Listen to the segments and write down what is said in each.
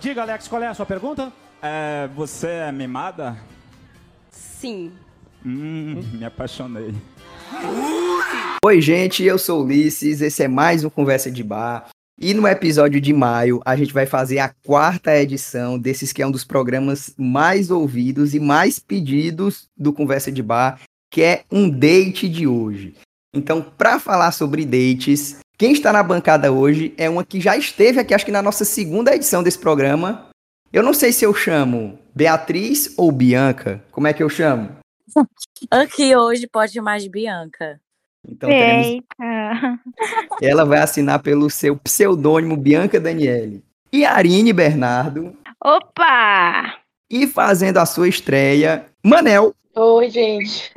Diga, Alex, qual é a sua pergunta? É, você é mimada? Sim. Hum, me apaixonei. Oi, gente, eu sou Ulisses, esse é mais um Conversa de Bar. E no episódio de maio, a gente vai fazer a quarta edição desses que é um dos programas mais ouvidos e mais pedidos do Conversa de Bar, que é um date de hoje. Então, para falar sobre dates, quem está na bancada hoje é uma que já esteve aqui, acho que na nossa segunda edição desse programa. Eu não sei se eu chamo Beatriz ou Bianca. Como é que eu chamo? Aqui hoje pode chamar de Bianca. Então teremos... Eita. ela vai assinar pelo seu pseudônimo Bianca Daniele. E Arine Bernardo. Opa! E fazendo a sua estreia, Manel. Oi, gente.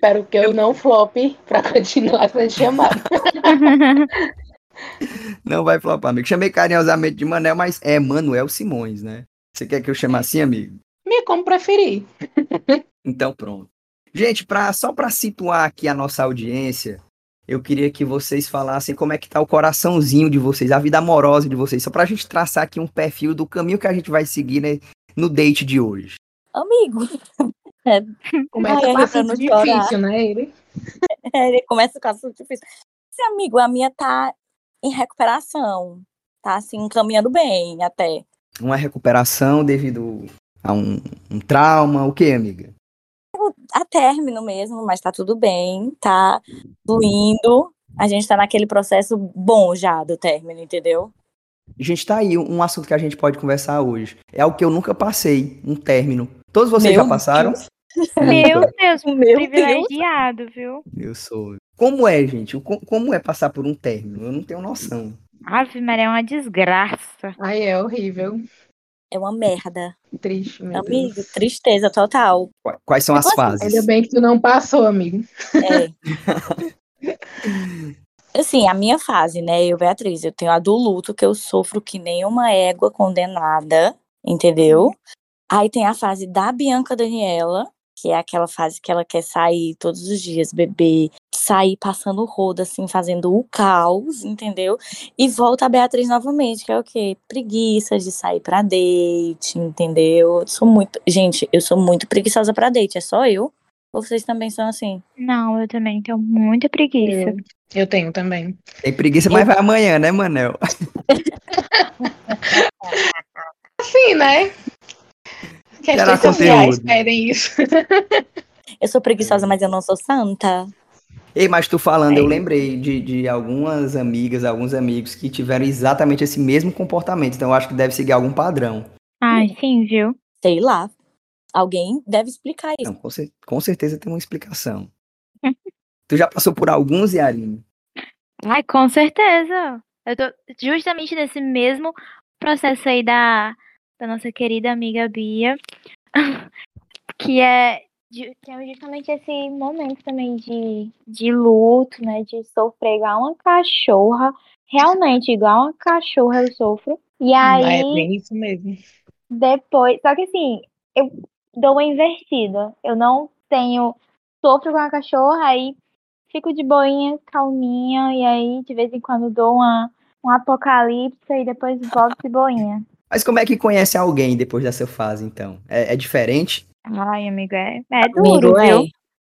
Espero que eu não flop pra continuar sendo chamado. Não vai flopar, amigo. Chamei carinhosamente de Manel, mas é Manuel Simões, né? Você quer que eu chame assim, amigo? Me como preferir. Então pronto. Gente, pra, só para situar aqui a nossa audiência, eu queria que vocês falassem como é que tá o coraçãozinho de vocês, a vida amorosa de vocês, só pra gente traçar aqui um perfil do caminho que a gente vai seguir né, no date de hoje. Amigo. É, Começa Ai, com assunto difícil, né? Ele? é, ele começa com assunto difícil. Esse amigo, a minha tá em recuperação. Tá assim, caminhando bem até. Uma recuperação devido a um, um trauma, o que, amiga? A término mesmo, mas tá tudo bem, tá fluindo. A gente tá naquele processo bom já do término, entendeu? Gente, tá aí um assunto que a gente pode conversar hoje. É algo que eu nunca passei, um término. Todos vocês Meu já passaram? Deus. Meu Deus, Meu Deus. privilegiado, viu? Eu sou. Como é, gente? Como é passar por um término? Eu não tenho noção. Ave Maria, é uma desgraça. Ai, é horrível. É uma merda. Triste, meu Amigo, Deus. tristeza total. Qua- Quais são as Tipo assim, fases? Ainda bem que tu não passou, amigo. É. Assim, a minha fase, né? Eu, Beatriz, eu tenho a do luto, que eu sofro que nem uma égua condenada, entendeu? Aí tem a fase da Bianca Daniela, que é aquela fase que ela quer sair todos os dias, beber, sair passando roda, assim, fazendo o caos, entendeu? E volta a Beatriz novamente, que é o quê? Preguiça de sair pra date, entendeu? Eu sou muito. Gente, eu sou muito preguiçosa pra date, é só eu? Ou vocês também são assim? Não, eu também tenho muita preguiça. Eu, eu tenho também. Tem preguiça, mas vai amanhã, né, Manel? Assim, né? Questões sociais pedem isso. Eu sou preguiçosa, mas eu não sou santa. Ei, mas tu falando, eu É. lembrei de, de algumas amigas, alguns amigos que tiveram exatamente esse mesmo comportamento. Então eu acho que deve seguir algum padrão. Ai, sim, viu? Sei lá. Alguém deve explicar isso. Não, com, cer- com certeza tem uma explicação. tu já passou por alguns, Yarine? Ai, com certeza. Eu tô justamente nesse mesmo processo aí da, da nossa querida amiga Bia, que é, que é justamente esse momento também de, de luto, né? De sofrer igual uma cachorra. Realmente, igual uma cachorra eu sofro. E aí. É bem isso mesmo. Depois, só que assim, eu dou uma invertida. Eu não tenho. Sofro com a cachorra, aí fico de boinha, calminha, e aí de vez em quando dou uma, um apocalipse e depois volto de boinha. Mas como é que conhece alguém depois dessa fase, então? É, é diferente? Ai, amigo, é, é duro, Amigo, viu?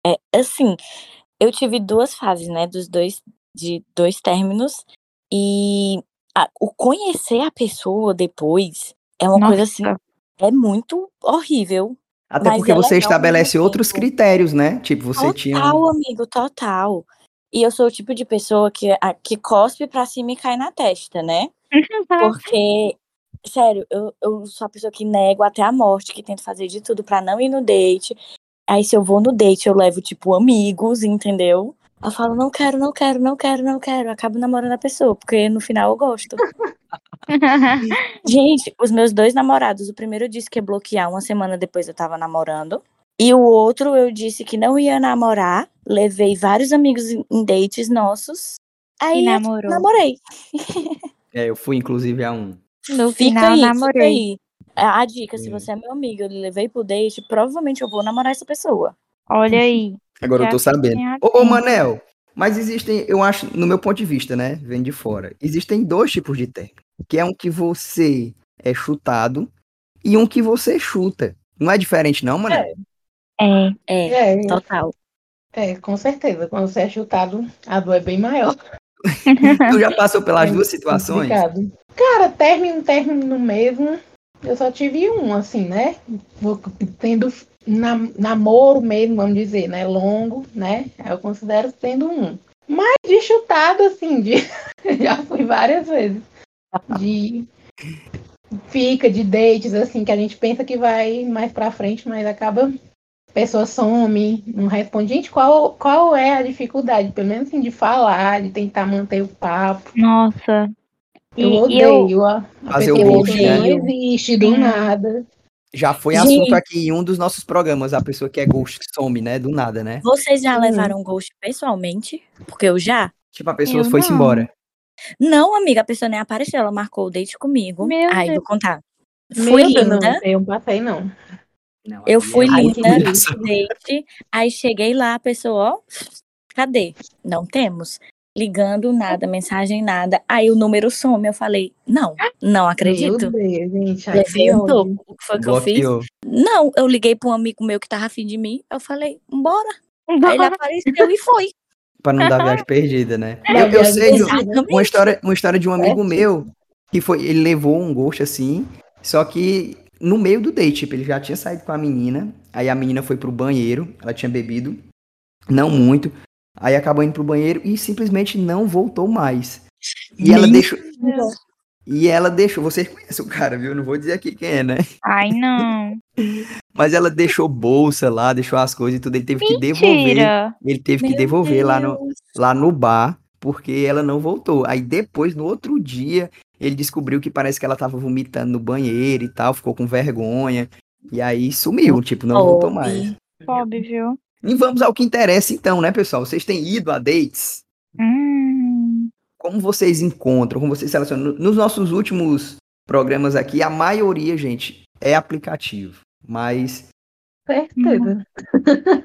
é. É assim, eu tive duas fases, né? Dos dois, de dois términos. E a- o conhecer a pessoa depois é uma coisa assim, Nossa. é muito horrível. Até porque é você estabelece outros tempo. critérios, né? Tipo, você Total, tinha. um- amigo, total. E eu sou o tipo de pessoa que, a- que cospe pra cima e cai na testa, né? Porque, sério, eu, eu sou a pessoa que nego até a morte, que tento fazer de tudo pra não ir no date. Aí, se eu vou no date, eu levo, tipo, amigos, entendeu? Eu falo, não quero, não quero, não quero, não quero. Eu acabo namorando a pessoa, porque no final eu gosto. Gente, os meus dois namorados, o primeiro eu disse que ia bloquear, uma semana depois eu tava namorando. E o outro eu disse que não ia namorar. Levei vários amigos em dates nossos. Aí E eu namorou. namorei. É, eu fui, inclusive, a um. No Fica final, aí, fica namorei. aí. A a dica, se Hum. você é meu amigo, eu lhe levei pro date, provavelmente eu vou namorar essa pessoa. Olha aí. Agora eu tô sabendo. Ô, ô. Manel, mas existem, eu acho, no meu ponto de vista, né? Vendo de fora, existem dois tipos de término. Que é um que você é chutado e um que você chuta. Não é diferente, não, mano? É. É. É, É, total. é, com certeza. Quando você é chutado, a dor é bem maior. Tu já passou pelas É duas situações? complicado. Cara, término, término mesmo. Eu só tive um, assim, né? Tendo nam- namoro mesmo, vamos dizer, né? Longo, né? Eu considero tendo um. Mas de chutado, assim, de... já fui várias vezes. De fica, de dates, assim, que a gente pensa que vai mais pra frente, mas acaba. A pessoa some, não responde. Gente, qual, qual é a dificuldade? Pelo menos assim, de falar, de tentar manter o papo. Nossa. Eu E- e odeio a, a Fazer o pessoa não né? existe do nada. Já foi Gente. assunto aqui em um dos nossos programas, a pessoa que é ghost que some, né? Do nada, né? Vocês já Hum. levaram ghost pessoalmente? Porque eu já. Tipo, a pessoa Eu foi-se embora. Não, amiga, a pessoa nem apareceu, ela marcou o date comigo. Meu Aí, Deus. vou contar. Meu Fui Deus, linda. Não, eu não passei, não. Não, Eu fui é Ai, linda date, aí cheguei lá, a pessoa, ó, cadê? Não temos. Ligando, nada, mensagem, nada. Aí o número some, eu falei, não, não acredito. Meu Deus, gente. Levei um. O que foi que eu fiz? Não, eu liguei pra um amigo meu que tava afim de mim, eu falei, bora. Aí ele apareceu e foi. Pra não dar viagem perdida, né? É, Eu, eu sei de um- uma história, uma história de um amigo Certo. meu que foi, ele levou um ghost assim, só que no meio do date, tipo, ele já tinha saído com a menina, aí a menina foi pro banheiro, ela tinha bebido, não muito, aí acabou indo pro banheiro e simplesmente não voltou mais. E ela deixou, e ela deixou, vocês conhecem o cara, viu? Não vou dizer aqui quem é, né? Ai, não. Mas ela deixou bolsa lá, deixou as coisas e tudo, ele teve que devolver, Mentira. ele teve que Meu devolver lá no, lá no bar, porque ela não voltou. Aí depois, no outro dia, ele descobriu que parece que ela tava vomitando no banheiro e tal, ficou com vergonha. E aí sumiu, tipo, não voltou Pobre. mais. Pobre, viu? E vamos ao que interessa então, né, pessoal? Vocês têm ido a dates? Hum. Como vocês encontram? Como vocês selecionam? Nos nossos últimos programas aqui, a maioria, gente, é aplicativo. Mas, Certeza.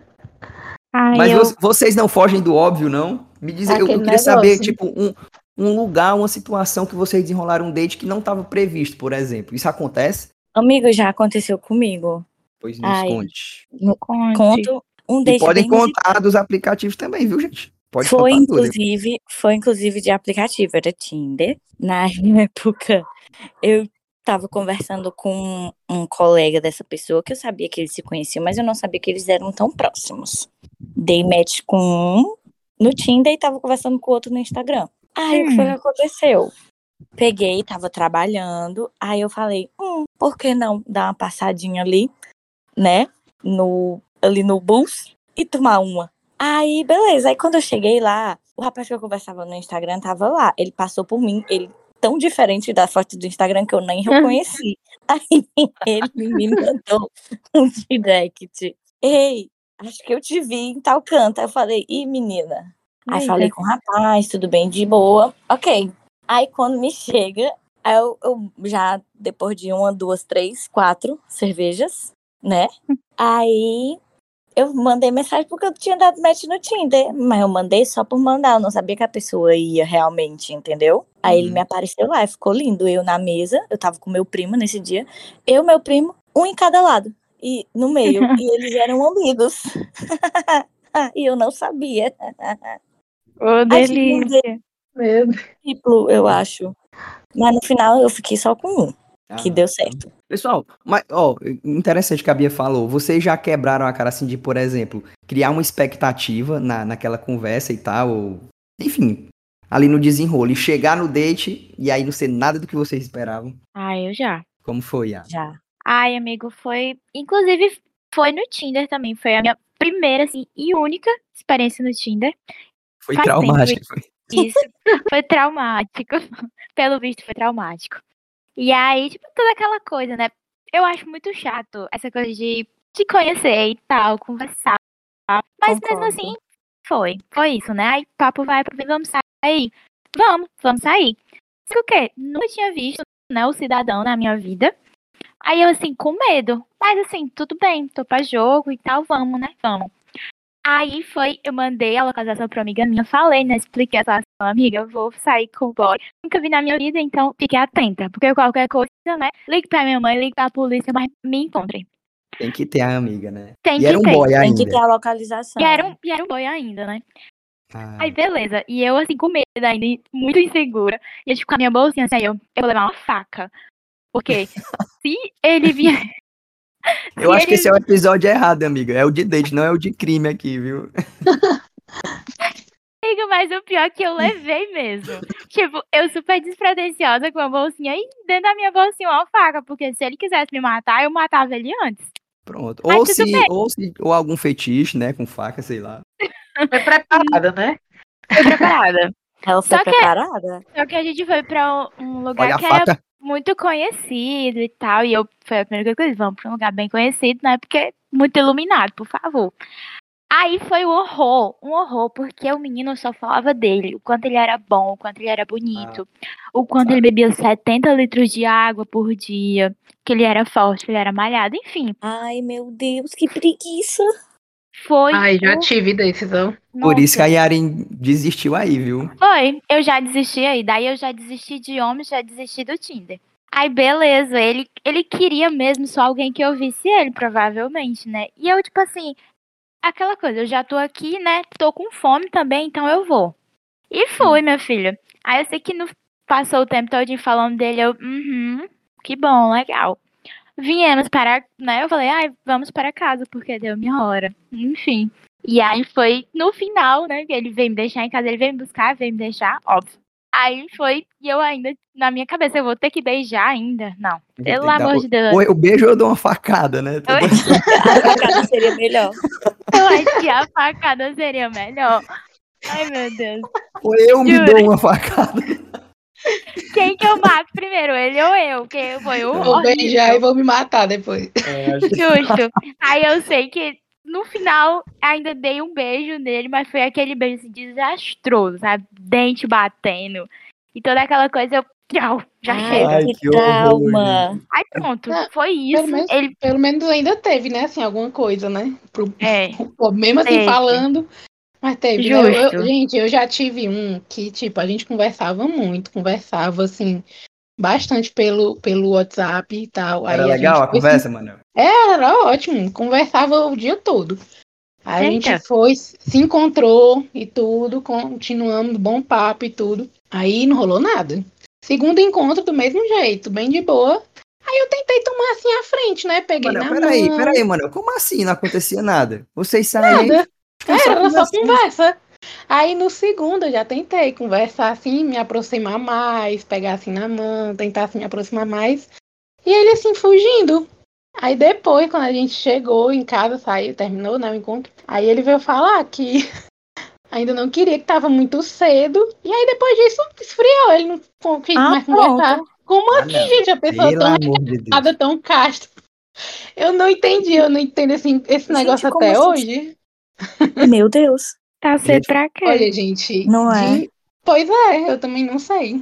Ai, mas eu... vo- vocês não fogem do óbvio, não? Me diz, eu, eu queria saber, negócio. tipo, um, um lugar, uma situação que vocês desenrolaram um date que não estava previsto, por exemplo. Isso acontece? Amigo, já aconteceu comigo. Pois nos Ai. conte. Conte. Conto um E podem bem contar dos aplicativos também, viu, gente? Pode Foi contar tudo. inclusive, foi inclusive de aplicativo, era Tinder. Na época, eu tava conversando com um colega dessa pessoa que eu sabia que eles se conheciam, mas eu não sabia que eles eram tão próximos. Dei match com um no Tinder e tava conversando com o outro no Instagram. Aí o que foi que aconteceu? Peguei, tava trabalhando, aí eu falei, hum, por que não dar uma passadinha ali, né? No, ali no bus e tomar uma. Aí, beleza. Aí quando eu cheguei lá, o rapaz que eu conversava no Instagram tava lá. Ele passou por mim, ele tão diferente da foto do Instagram que eu nem reconheci. Aí ele me mandou um direct. Ei, acho que eu te vi em tal canto. Aí eu falei, ih, menina. Aí Eita. falei com o rapaz, tudo bem, de boa. Ok. Aí quando me chega, aí eu, eu já, depois de uma, duas, três, quatro cervejas, né? Aí eu mandei mensagem porque eu tinha dado match no Tinder, mas eu mandei só por mandar, eu não sabia que a pessoa ia realmente, entendeu? Aí ele Uhum. me apareceu lá, e ficou lindo. Eu na mesa, eu tava com meu primo nesse dia, eu meu primo, um em cada lado, e no meio, e eles eram amigos. e eu não sabia. Ô, delícia. Meu Triplo, eu acho. Mas no final eu fiquei só com um, que Ah. deu certo. Pessoal, mas, ó, interessante que a Bia falou. Vocês já quebraram a cara assim de, por exemplo, criar uma expectativa na, naquela conversa e tal, ou, enfim, ali no desenrolo, e chegar no date e aí não ser nada do que vocês esperavam. Ai, eu já. Como foi, a? Já. Ai, amigo, foi. Inclusive, foi no Tinder também. Foi a minha primeira, assim, e única experiência no Tinder. Foi Faz tempo traumático. Foi. Isso. foi traumático. Pelo visto, foi traumático. E aí, tipo, toda aquela coisa, né? Eu acho muito chato essa coisa de te conhecer e tal, conversar. Mas Concordo. mesmo assim, foi. Foi isso, né? Aí, papo vai pro vamos sair. Vamos, vamos sair. Só que o quê? Nunca tinha visto, né, o cidadão na minha vida. Aí eu, assim, com medo. Mas, assim, tudo bem, tô pra jogo e tal, vamos, né? Vamos. Aí foi, eu mandei a localização pra amiga minha, falei, né? Expliquei a situação, amiga, eu vou sair com o boy. Nunca vi na minha vida, então fique atenta. Porque qualquer coisa, né? Ligue pra minha mãe, ligue pra polícia, mas me encontrem. Tem que ter a amiga, né? Tem e que era um ter. boy Tem ainda. que ter a localização. E era, um, e era um boy ainda, né? Ah, Aí, beleza. E eu, assim, com medo ainda, muito insegura. E eu, tipo, com a minha bolsinha, assim, aí eu, eu vou levar uma faca. Porque se ele vier. eu acho que esse é o episódio errado, amiga. É o de date, não é o de crime aqui, viu? Amiga, mas o pior é que eu levei mesmo. tipo, eu super despretensiosa com a bolsinha e dentro da minha bolsinha uma faca. Porque se ele quisesse me matar, eu matava ele antes. Pronto. Mas Ou se, bem. ou se, ou algum fetiche, né, com faca, sei lá. Foi preparada, né? Foi preparada. Ela foi Só que- preparada? Só que a gente foi pra um- lugar Olha a que era faca. Muito conhecido e tal. E eu foi a primeira coisa que eu disse, vamos pra um lugar bem conhecido, né? Porque muito iluminado, por favor. Aí foi o horror, um horror, porque o menino só falava dele, o quanto ele era bom, o quanto ele era bonito, o quanto ele bebia 70 litros de água por dia, que ele era forte, que ele era malhado, enfim. Ai, meu Deus, que preguiça. Foi. Ai, já o- tive decisão. Por isso que Nossa. a Yaren desistiu aí, viu? Foi, eu já desisti aí. Daí eu já desisti de homem, já desisti do Tinder. Aí, beleza, ele, ele queria mesmo só alguém que ouvisse ele, provavelmente, né? E eu, tipo assim, aquela coisa, eu já tô aqui, né? Tô com fome também, então eu vou. E fui, minha filha. Aí eu sei que não passou o tempo todo falando dele, eu, uhum, que bom, legal. Viemos para, né? Eu falei, ai, vamos para casa, porque deu minha hora. Enfim. E aí foi no final, né? que Ele veio me deixar em casa, ele veio me buscar, veio me deixar, óbvio. Aí foi, e eu ainda, na minha cabeça, eu vou ter que beijar ainda. Não, pelo amor de Deus. O, beijo eu dou uma facada, né? A facada seria melhor. Eu acho que a facada seria melhor. Ai, meu Deus. Ou eu me Juro. dou uma facada. Quem que eu mato primeiro, ele ou eu? Porque foi o Vou horrível. beijar e vou me matar depois. Justo. Aí eu sei que no final ainda dei um beijo nele, mas foi aquele beijo assim, desastroso, sabe? Dente batendo. E toda aquela coisa, eu. Tchau, já Ai, chega. Ai, que trauma. Aí pronto, foi isso. Pelo menos, Ele. pelo menos ainda teve, né? Assim, alguma coisa, né? Pro, É. Mesmo assim Teve. falando. Mas teve, né? Eu- Justo. gente, eu já tive um que, tipo, a gente conversava muito, conversava, assim, bastante pelo, pelo WhatsApp e tal. Era Aí legal a gente foi conversa, mano? Era ótimo, conversava o dia todo. Aí a Eita. gente foi, se encontrou e tudo, continuamos, bom papo e tudo. Aí não rolou nada. Segundo encontro, do mesmo jeito, bem de boa. Aí eu tentei tomar assim à frente, né? Peguei Mano, na peraí, mão. peraí, mano. Como assim não acontecia nada? Vocês saem. Nada. Ficam Era, era só conversa. Aí no segundo eu já tentei conversar assim, me aproximar mais, pegar assim na mão, tentar assim, me aproximar mais. E ele assim, fugindo. Aí depois, quando a gente chegou em casa, saiu, terminou né, o encontro, aí ele veio falar que ainda não queria, que tava muito cedo. E aí depois disso esfriou, ele não quis Ah, mais conversar. Como Ah, assim, não. gente? A pessoa Pelo tão amor de tão casta. Eu não entendi, eu não entendo esse, esse Gente, negócio como até assim? hoje. Meu Deus. Tá Gente, pra quê? Olha, gente. Não é? de- Pois é, eu também não sei.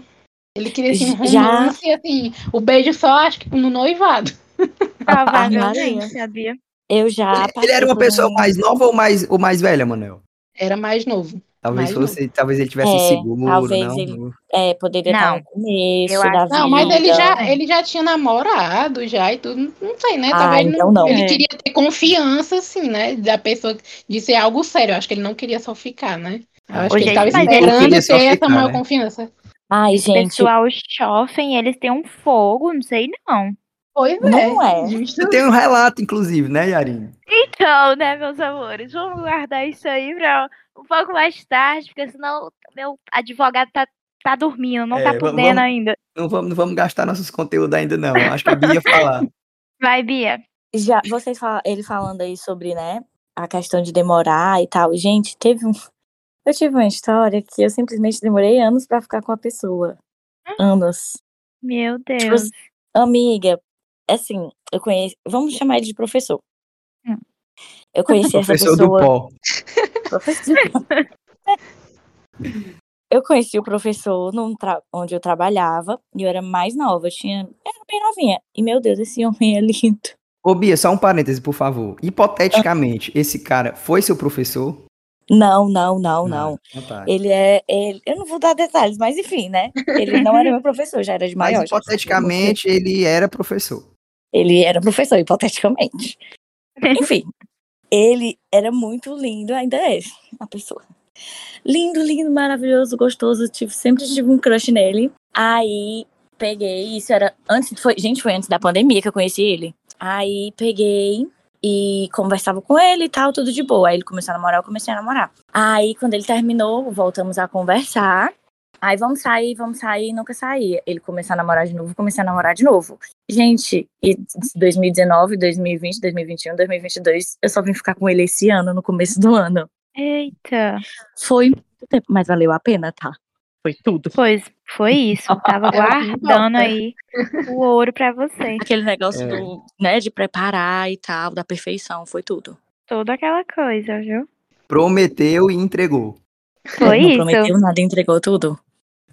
Ele queria assim, um Já- romance, assim, o beijo só acho que no noivado. Provavelmente, sabia? Eu já Ele passei era uma pessoa mais nova ou mais, ou mais velha, Manuel? Era mais novo. Talvez Mais fosse, talvez ele tivesse É, inseguro, talvez não. ele- É, poderia estar Não. no começo Eu da acho- vida. Não, mas ele já, ele já tinha namorado já e tudo. Não sei, né? Ah, Talvez então não. ele É. queria ter confiança, assim, né? Da pessoa de ser algo sério. Eu acho que ele não queria só ficar, né? Eu acho que ele gente, tava mas ele esperando ter essa ficar, maior né? confiança. Ai, gente, Pessoal jovem, eles têm um fogo, não sei não. Pois é. Não é. Eu tenho um relato, inclusive, né, Yarin? Então, né, meus amores, vamos guardar isso aí pra um pouco mais tarde, porque senão meu advogado tá, tá dormindo, não É, tá podendo vamos- ainda. Não vamos, não vamos gastar nossos conteúdos ainda, não. Acho que a Bia ia falar. Vai, Bia. já, vocês falam, ele falando aí sobre, né, a questão de demorar e tal. Gente, teve um. Eu tive uma história que eu simplesmente demorei anos pra ficar com a pessoa. Anos. Meu Tipo, Deus. amiga, assim, eu conheço. Vamos chamar ele de professor. Hum. Eu conheci essa Professor pessoa. do pó. Professor. eu conheci o professor num tra- onde eu trabalhava e eu era mais nova, eu tinha, era bem novinha. E meu Deus, esse homem é lindo. Ô, Bia, só um parêntese, por favor. Hipoteticamente, esse cara foi seu professor? Não, não, não, não. Então tá. Ele é. Ele, eu não vou dar detalhes, mas enfim, né? Ele não era meu professor, já era de Mas maior. já hipoteticamente ele era professor. Ele era professor, hipoteticamente. Enfim, ele era muito lindo, ainda é a pessoa. Lindo, lindo, maravilhoso, gostoso. Tive, sempre tive um crush nele. Aí peguei, isso era antes, foi, gente, foi antes da pandemia que eu conheci ele. Aí peguei e conversava com ele e tal, tudo de boa. Aí ele começou a namorar, eu comecei a namorar. Aí quando ele terminou, voltamos a conversar. Aí vamos sair, vamos sair, nunca saía. Ele começou a namorar de novo, comecei a namorar de novo. Gente, e 2019, 2020, 2021, 2022, eu só vim ficar com ele esse ano, no começo do ano. Eita. Foi muito tempo, mas valeu a pena, tá? Foi tudo. Pois foi isso. Tava guardando aí o ouro pra você. Aquele negócio É. do, né, de preparar e tal, da perfeição, foi tudo. Toda aquela coisa, viu? Prometeu e entregou. Foi não isso. prometeu nada, entregou tudo.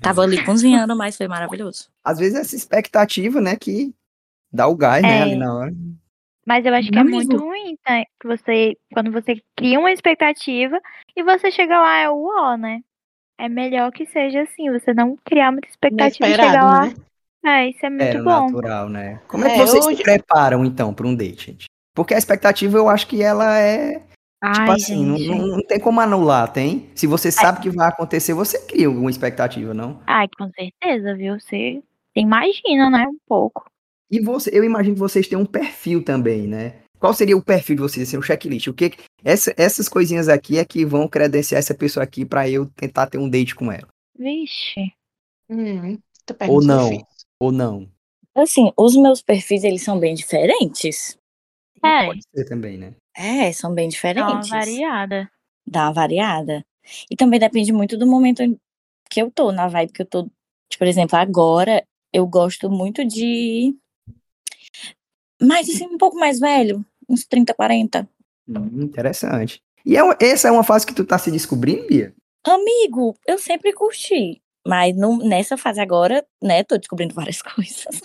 Tava ali cozinhando, mas foi maravilhoso. Às vezes essa expectativa, né, que dá o gás, né, É. ali na hora. Mas eu acho que Não é mesmo. muito ruim, tá? Que você, quando você cria uma expectativa e você chega lá, é o ó, né? É melhor que seja assim, você não criar muita expectativa e chegar lá. né? É, isso é muito Era bom. natural, né? Como é que É, vocês se hoje- preparam, então, para um date, gente? Porque a expectativa, eu acho que ela é, tipo Ai, assim, não, gente. não- não tem como anular, tem? Se você sabe que vai acontecer, você cria alguma expectativa, não? Ai, com certeza, viu? Você, imagina, né? Um pouco. E você, eu imagino que vocês têm um perfil também, né? Qual seria o perfil de vocês, assim, um checklist? O que essa- essas coisinhas aqui é que vão credenciar essa pessoa aqui pra eu tentar ter um date com ela, Vixe. Hum, Ou não. difícil. ou não? Assim, os meus perfis, eles são bem diferentes. É, Pode ser também, né? É, são bem dá uma diferentes. variada. Dá uma variada. E também depende muito do momento que eu tô, na vibe que eu tô. Tipo, por exemplo, agora eu gosto muito de. Mas assim, um pouco mais velho, uns 30, 40. Hum, interessante. E é, essa é uma fase que tu tá se descobrindo, Bia? Amigo, eu sempre curti. Mas não- nessa fase agora, né, tô descobrindo várias coisas.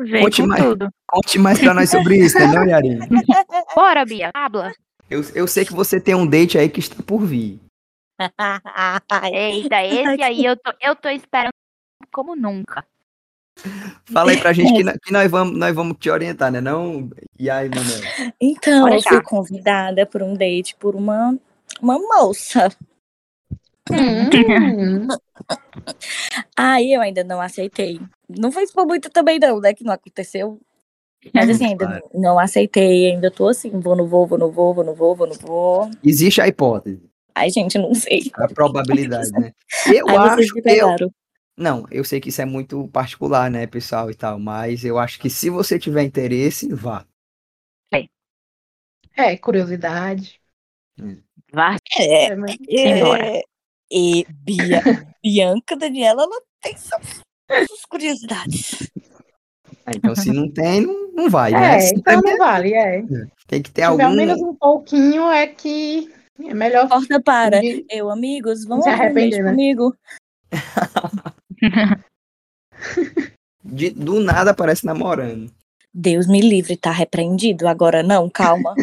Vem Conte com mais. tudo. Conte mais pra nós sobre isso, né, não, Yarine? Bora, Bia, habla. Eu, eu sei que você tem um date aí que está por vir. Eita, esse aí eu tô, eu tô esperando como nunca. Fala aí pra gente que, nó- que nós, vamos, nós vamos te orientar, né? Não? E aí, Manuel? Então, eu fui convidada por um date por uma, uma moça. Hum, Aí eu ainda não aceitei. Não fez por muito também, não, né? Que não aconteceu. Mas assim, ainda Claro. não aceitei, ainda tô assim, vou, não vou, vou, não vou, vou, não vou, vou, não vou. Existe a hipótese, Ai, gente, não sei. a probabilidade, né? Eu Aí acho que eu. Não, eu sei que isso é muito particular, né, pessoal e tal, mas eu acho que se você tiver interesse, vá. é, curiosidade. Vá. É, É, mas- Simbora. é, e Bia, Bianca Daniela, ela tem suas, suas curiosidades. Ah, Então, se não tem, não, não vai, né? É, Se então tem, não vale, é. tem que ter algum. menos um pouquinho, é que é melhor Porta para. de- Eu, amigos, vamos se arrepender, né? comigo. de- do nada aparece namorando. Deus me livre, tá repreendido. Agora não, calma.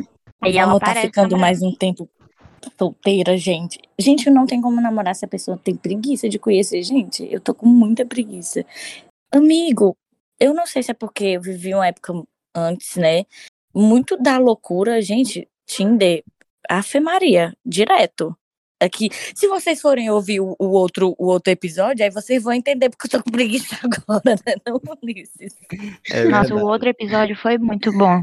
Aí ela Vamos tá ficando namorando. mais um tempo solteira, gente. Gente, não tem como namorar se a pessoa tem preguiça de conhecer gente. Eu tô com muita preguiça. Amigo, eu não sei se é porque eu vivi uma época antes, né? Muito da loucura, gente. Tinder, Afe Maria, direto. Aqui, se vocês forem ouvir o, o outro, o outro episódio, aí vocês vão entender porque eu tô com preguiça agora, né? Não, Ulisses. É Nossa, o outro episódio foi muito bom.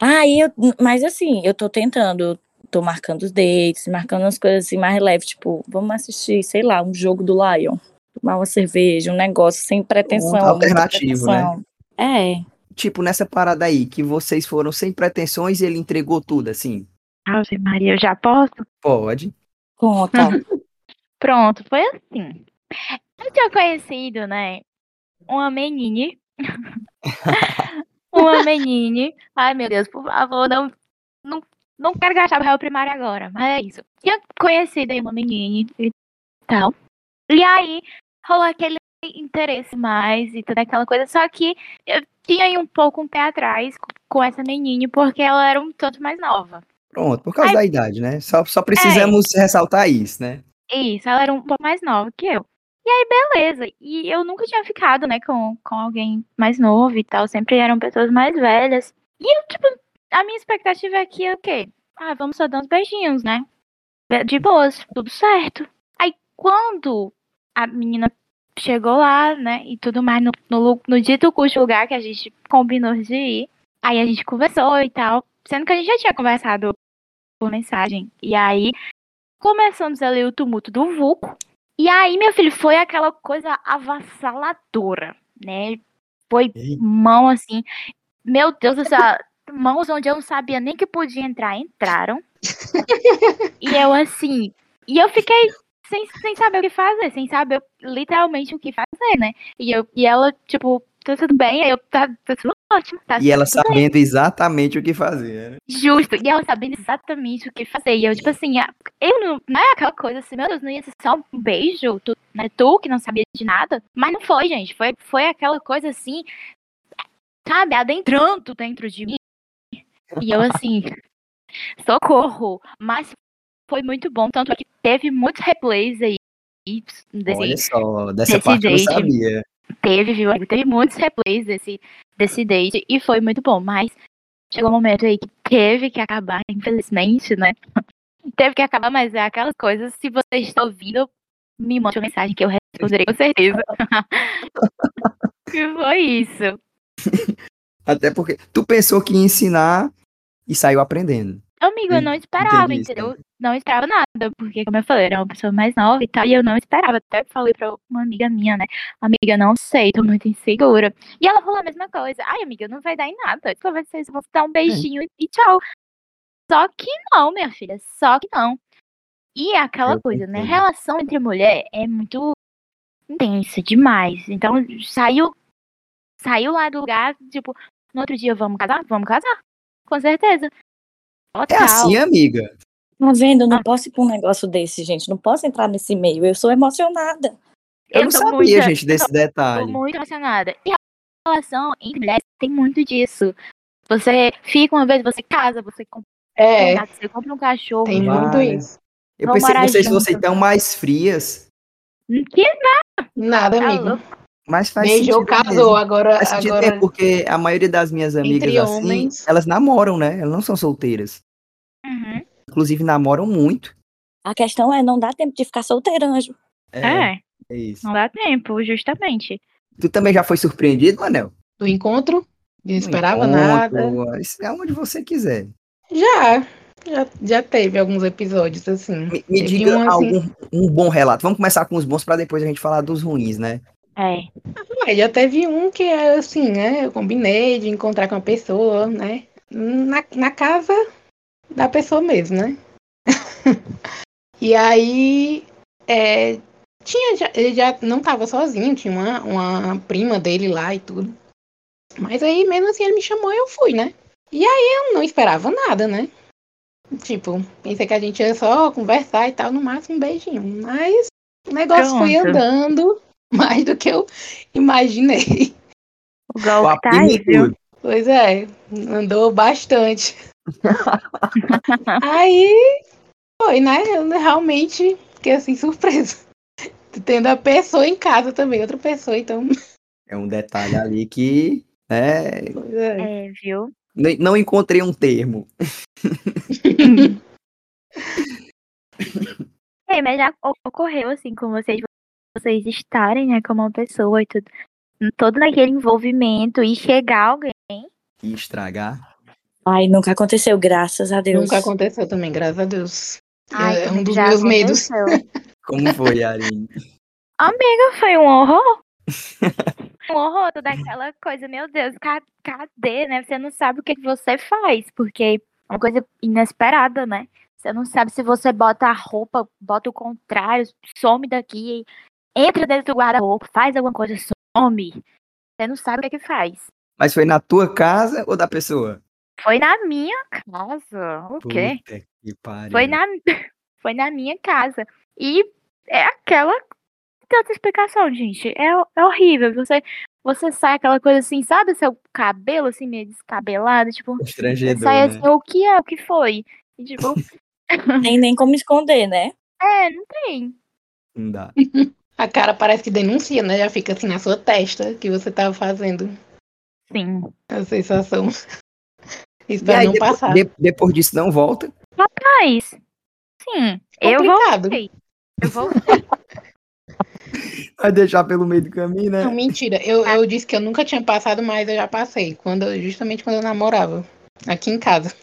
Aí eu, mas assim, eu tô tentando, tô marcando os dates, marcando as coisas assim mais leves, tipo, vamos assistir, sei lá, um jogo do Lion, tomar uma cerveja, um negócio sem pretensão. muita alternativo, né? pretensão. É, Tipo, nessa parada aí, que vocês foram sem pretensões e ele entregou tudo, assim. Ave Maria, eu já posso? Pode. conta. Pronto, foi assim. Eu tinha conhecido, né, uma menina. uma menina. Ai, meu Deus, por favor, não, não, não quero gastar o réu primário agora, mas é isso. Tinha conhecido aí uma menina e tal. E aí, rolou aquele interesse mais e toda aquela coisa. Só que eu tinha aí um pouco um pé atrás com essa menina, porque ela era um tanto mais nova. Pronto, por causa Aí- da idade, né? Só, só precisamos ressaltar isso, né? Isso, ela era um pouco mais nova que eu. E aí, beleza. E eu nunca tinha ficado, né, com, com alguém mais novo e tal. Sempre eram pessoas mais velhas. E eu, tipo, a minha expectativa é que, ok, ah, vamos só dar uns beijinhos, né? De boas, tudo certo. Aí, quando a menina chegou lá, né, e tudo mais, no, no, no dito cujo lugar que a gente combinou de ir, aí a gente conversou e tal. Sendo que a gente já tinha conversado por mensagem. E aí, começamos ali o tumulto do vulco. E aí, meu filho, foi aquela coisa avassaladora, né? Foi mão assim. Meu Deus do céu, mãos onde eu não sabia nem que podia entrar, entraram. e eu assim. E eu fiquei sem, sem saber o que fazer, sem saber literalmente o que fazer, né? E, eu, e ela, tipo, tá tudo bem, aí eu tá, tá tudo ótimo. Tá E ela tudo bem. sabendo exatamente o que fazer, né? Justo, e ela sabendo exatamente o que fazer. E eu, tipo assim, eu não, não é aquela coisa assim, meu Deus, não ia ser só um beijo, tu, né, tu que não sabia de nada. Mas não foi, gente. Foi, foi aquela coisa assim, sabe, adentrando dentro de mim. E eu assim, socorro. Mas foi muito bom, tanto é que teve muitos replays aí. Desse, Olha só, dessa desse parte eu date. sabia. Teve, viu? Teve muitos replays desse, desse date e foi muito bom, mas chegou um momento aí que teve que acabar, infelizmente, né? teve que acabar, mas é aquelas coisas, se você está ouvindo, me mande uma mensagem que eu responderei com certeza. que foi isso. Até porque tu pensou que ia ensinar e saiu aprendendo. Amigo, eu não Entendi esperava, isso, entendeu? Não esperava nada, porque, como eu falei, era uma pessoa mais nova e tal, e eu não esperava. Até falei pra uma amiga minha, né? Amiga, não sei, tô muito insegura. E ela falou a mesma coisa. Ai, amiga, não vai dar em nada. Vai ser, vou dar um beijinho e, e tchau. Só que não, minha filha, só que não. E é aquela Eu coisa, né? concordo. Relação entre mulher é muito intensa demais. Então, saiu, saiu lá do lugar, tipo, no outro dia, vamos casar? Vamos casar. Com certeza. É Total. assim, amiga. Tá vendo? Eu Ah. não posso ir pra um negócio desse, gente. Não posso entrar nesse meio. Eu sou emocionada. Eu, Eu não tô sabia, muito- gente, desse Tô detalhe. muito emocionada. E a relação entre mulheres tem muito disso. Você fica uma vez, você casa, você compra um É, gato, você compra um cachorro. tem Vai. muito isso. Eu Vamos pensei que vocês junto. fossem tão mais frias, Que Nada, tá amigo. louco. Mas faz Beijou, sentido casou. mesmo. Agora, Faz sentido agora é porque a maioria das minhas amigas, Entre assim, homens. elas namoram, né? Elas não são solteiras. Uhum. Inclusive, namoram muito. A questão é não dá tempo de ficar solteira, anjo. É, é isso. não dá tempo, justamente. Tu também já foi surpreendido, Manel? do encontro, não esperava encontro, nada. isso É onde você quiser. Já, já, já teve alguns episódios assim. Me, me diga um, assim- algum um bom relato. Vamos começar com os bons pra depois a gente falar dos ruins, né? É. Ué, já teve um que é assim, né? Eu combinei de encontrar com a pessoa, né? Na, na casa da pessoa mesmo, né? e aí é, tinha, já- ele já não tava sozinho, tinha uma, uma prima dele lá e tudo. Mas aí mesmo assim ele me chamou e eu fui, né? E aí eu não esperava nada, né? Tipo, pensei que a gente ia só conversar e tal, no máximo um beijinho. Mas o negócio foi Pronto. andando mais do que eu imaginei. O golpe Papo tá aí, viu? Pois é, andou bastante. Aí foi, né? Eu realmente fiquei assim surpresa. Tendo a pessoa em casa também, outra pessoa, então. É um detalhe ali que, né, é. É, viu? não encontrei um termo. É, mas já ocorreu assim com vocês, vocês estarem, né, como uma pessoa e tudo. Todo naquele envolvimento e chegar alguém. E estragar. Ai, nunca aconteceu, graças a Deus. Nunca aconteceu também, graças a Deus. Ai, é um dos já meus medos. Como foi, Aline? Amiga, foi um horror. um horror, toda aquela coisa, meu Deus, ca- cadê, né? Você não sabe o que que você faz, porque é uma coisa inesperada, né? Você não sabe se você bota a roupa, bota o contrário, some daqui, entra dentro do guarda-roupa, faz alguma coisa, some. Você não sabe o que que faz. Mas foi na tua casa ou da pessoa? Foi na minha casa. O quê? Puta que pariu. Foi na, foi na minha casa. E é aquela tem outra explicação, gente. É, é horrível. Você, você sai aquela coisa assim, sabe? Seu cabelo assim, meio descabelado, tipo. Você Constrangedor, sai né? assim, o que é? O que foi? E, tipo, Tem nem como esconder, né? é, não tem. Não dá. A cara parece que denuncia, né? Já fica assim na sua testa que você tava fazendo Sim. a sensação. Espero aí, não depois, passar. de- depois disso, não volta. Mas, sim, eu voltei. Eu vou. Vai deixar pelo meio do caminho, né? Não, mentira. Eu, eu disse que eu nunca tinha passado, mas eu já passei. Quando, justamente quando eu namorava. Aqui em casa.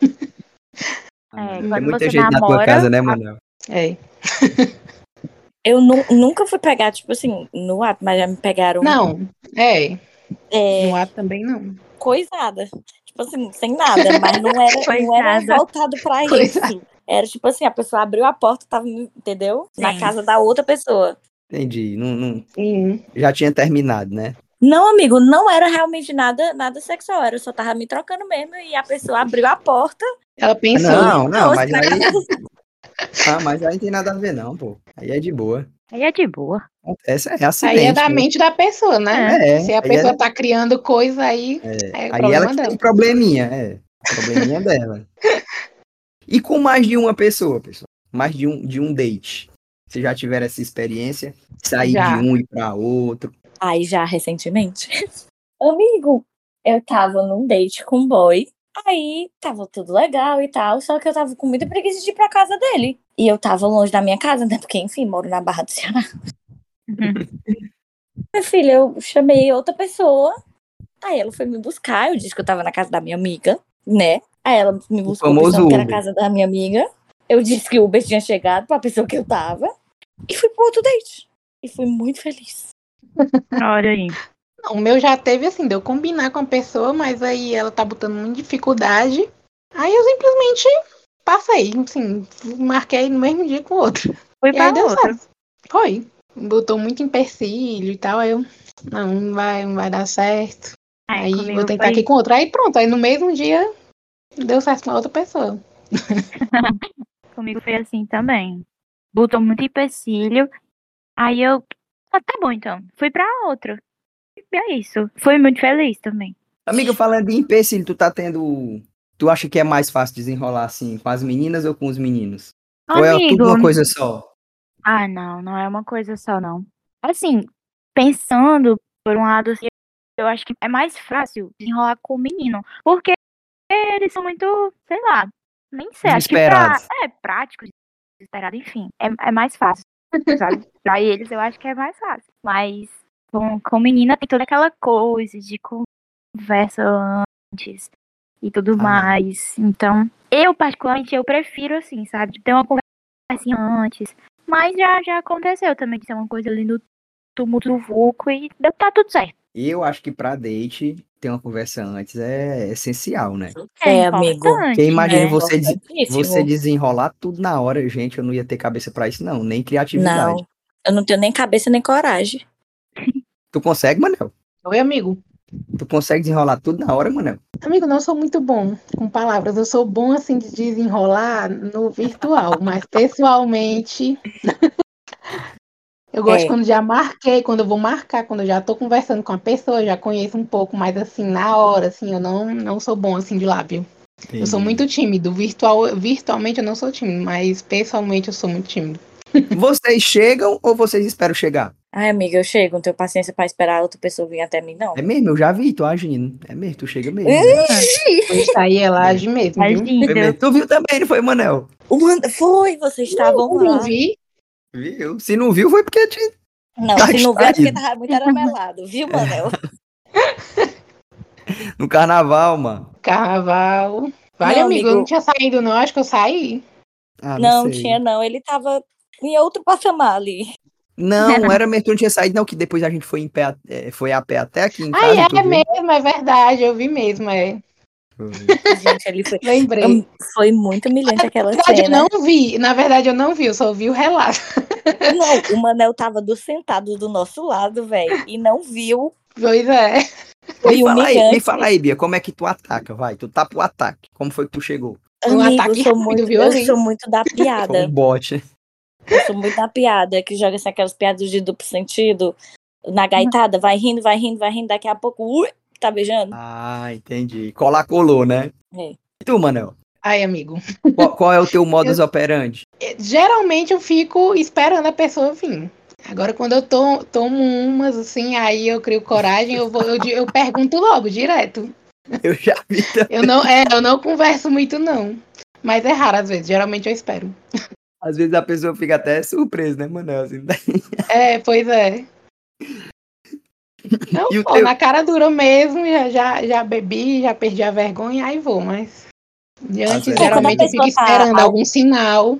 É, Tem muita você gente na tua namora, casa, né, Manel? É. Eu nu- nunca fui pegar, tipo assim, no ato, mas já me pegaram Não, é. é, No ato também não. coisada. Tipo assim, sem nada, mas não era, não era voltado pra isso. Era tipo assim, a pessoa abriu a porta, tava, entendeu? Na Sim. casa da outra pessoa. Entendi. Não, não- Sim. já tinha terminado, né? Não, amigo, não era realmente nada, nada sexual, era eu só tava me trocando mesmo e a pessoa abriu a porta. Ela pensou. Não, não, Nossa, mas aí. Ah, mas aí não tem nada a ver, não, pô. Aí é de boa. Aí é de boa. Essa é acidente. Aí é da né? mente da pessoa, né? É, Se a aí pessoa é- tá criando coisa, aí é, Aí problema ela que dela. tem probleminha, é. Probleminha dela. E com mais de uma pessoa, pessoal? Mais de um, de um date. Vocês já tiveram essa experiência? Sair Já. de um e para outro? Aí já recentemente. Amigo, eu tava num date com um boy. Aí tava tudo legal e tal, só que eu tava com muita preguiça de ir pra casa dele. E eu tava longe da minha casa, né? Porque, enfim, moro na Barra do Ceará. Minha filha, eu chamei outra pessoa. Aí ela foi me buscar. Eu disse que eu tava na casa da minha amiga, né? Aí ela me buscou pensando que era a casa da minha amiga. Eu disse que o Uber tinha chegado pra pessoa que eu tava. E fui pro outro date. E fui muito feliz. Olha aí. O meu já teve assim, de eu combinar com a pessoa, mas aí ela tá botando muita dificuldade. Aí eu simplesmente passei, assim, marquei no mesmo dia com o outro. Fui E pra aí deu outra. certo. Foi. Botou muito empecilho e tal, aí eu. Não, não vai, não vai dar certo. Ai, aí vou tentar foi- aqui com outro. Aí pronto, aí no mesmo dia deu certo com a outra pessoa. Comigo foi assim também. Botou muito empecilho. Aí eu. Ah, tá bom então. Fui pra outra. É isso. Fui muito feliz também. Amiga, falando de empecilho, tu tá tendo. Tu acha que é mais fácil desenrolar assim com as meninas ou com os meninos? Ou é Amigo. tudo uma coisa só? Ah, não, não é uma coisa só, não. Assim, pensando por um lado, assim, eu acho que é mais fácil desenrolar com o menino. Porque eles são muito, sei lá, nem sei, acho que pra, é prático, desesperado, enfim, é, é mais fácil, sabe? pra eles eu acho que é mais fácil. Mas com, com menina tem toda aquela coisa de conversa antes e tudo Ah. mais. Então, eu particularmente, eu prefiro assim, sabe? Ter uma conversa antes. Mas já, já aconteceu também de ser uma coisa ali no tumulto do vulco e deu- tá tudo certo. Eu acho que pra date ter uma conversa antes é essencial, né? É, amigo. importante, Porque imagina né? você, des- você desenrolar tudo na hora, gente, eu não ia ter cabeça pra isso, não, nem criatividade. Não, eu não tenho nem cabeça nem coragem. Tu consegue, Manel? Oi, amigo. Tu consegue desenrolar tudo na hora, Manel? Amigo, não sou muito bom com palavras. Eu sou bom assim de desenrolar no virtual, mas pessoalmente. Eu gosto É. quando já marquei, quando eu vou marcar, quando eu já tô conversando com a pessoa, já conheço um pouco, mas assim, na hora, assim, eu não, não sou bom assim de lábio. Eu sou muito tímido. Virtual, virtualmente eu não sou tímido, mas pessoalmente eu sou muito tímido. Vocês chegam ou vocês esperam chegar? Ai, amiga, eu chego, não tenho paciência pra esperar a outra pessoa vir até mim, não. É mesmo, eu já vi, tu agindo. É mesmo, tu chega mesmo. Isso aí ela age mesmo, viu? Mesmo. Tu viu também, não foi, Manel? O Man- Foi, vocês estavam Eu lá. não vi. Viu? Se não viu, foi porque te... Não, Tá se não vier é porque tava muito aramelado, viu, Manel? no carnaval, mano. Carnaval. Vale, Não, amigo, eu não tinha saído, não. Acho que eu saí. Ah, Não, sei. tinha não, ele tava em outro patamar ali. Não, não era mesmo, tu não tinha saído, não, que depois a gente foi, em pé, a- é, foi a pé até aqui em casa. Ah, é viu? mesmo, é verdade. Eu vi mesmo, é. Foi. Gente, ele foi, Lembrei. foi muito humilhante aquela Na verdade, eu cena. não vi. Na verdade, eu não vi, eu só vi o relato. Não, o Manel tava do sentado do nosso lado, velho, e não viu. Pois é. Foi Me fala aí, me humilhante. fala aí, Bia, como é que tu ataca, vai? Tu tá pro ataque. Como foi que tu chegou? Um Amigo, ataque eu sou muito, eu sou muito da Foi piada. um bote. Eu sou muito na piada, que joga assim, aquelas piadas de duplo sentido. Na gaitada, vai rindo, vai rindo, vai rindo, daqui a pouco, ui, tá beijando. Ah, entendi. Colar colou, né? É. E tu, Manel? Ai, amigo. Qual, qual é o teu modus operandi? Geralmente eu fico esperando a pessoa vir. Agora, quando eu to, tomo umas, assim, aí eu crio coragem, eu, vou, eu, eu pergunto logo, direto. Eu já vi também. Eu não, é, eu não converso muito, não. Mas é raro, às vezes. Geralmente eu espero. Às vezes a pessoa fica até surpresa, né, Manel? Assim, É, pois é. Não, E pô, teu? na cara dura mesmo, já, já, já bebi, já perdi a vergonha, aí vou, mas. De antes, certo. geralmente eu fico a pessoa tá esperando al- algum sinal.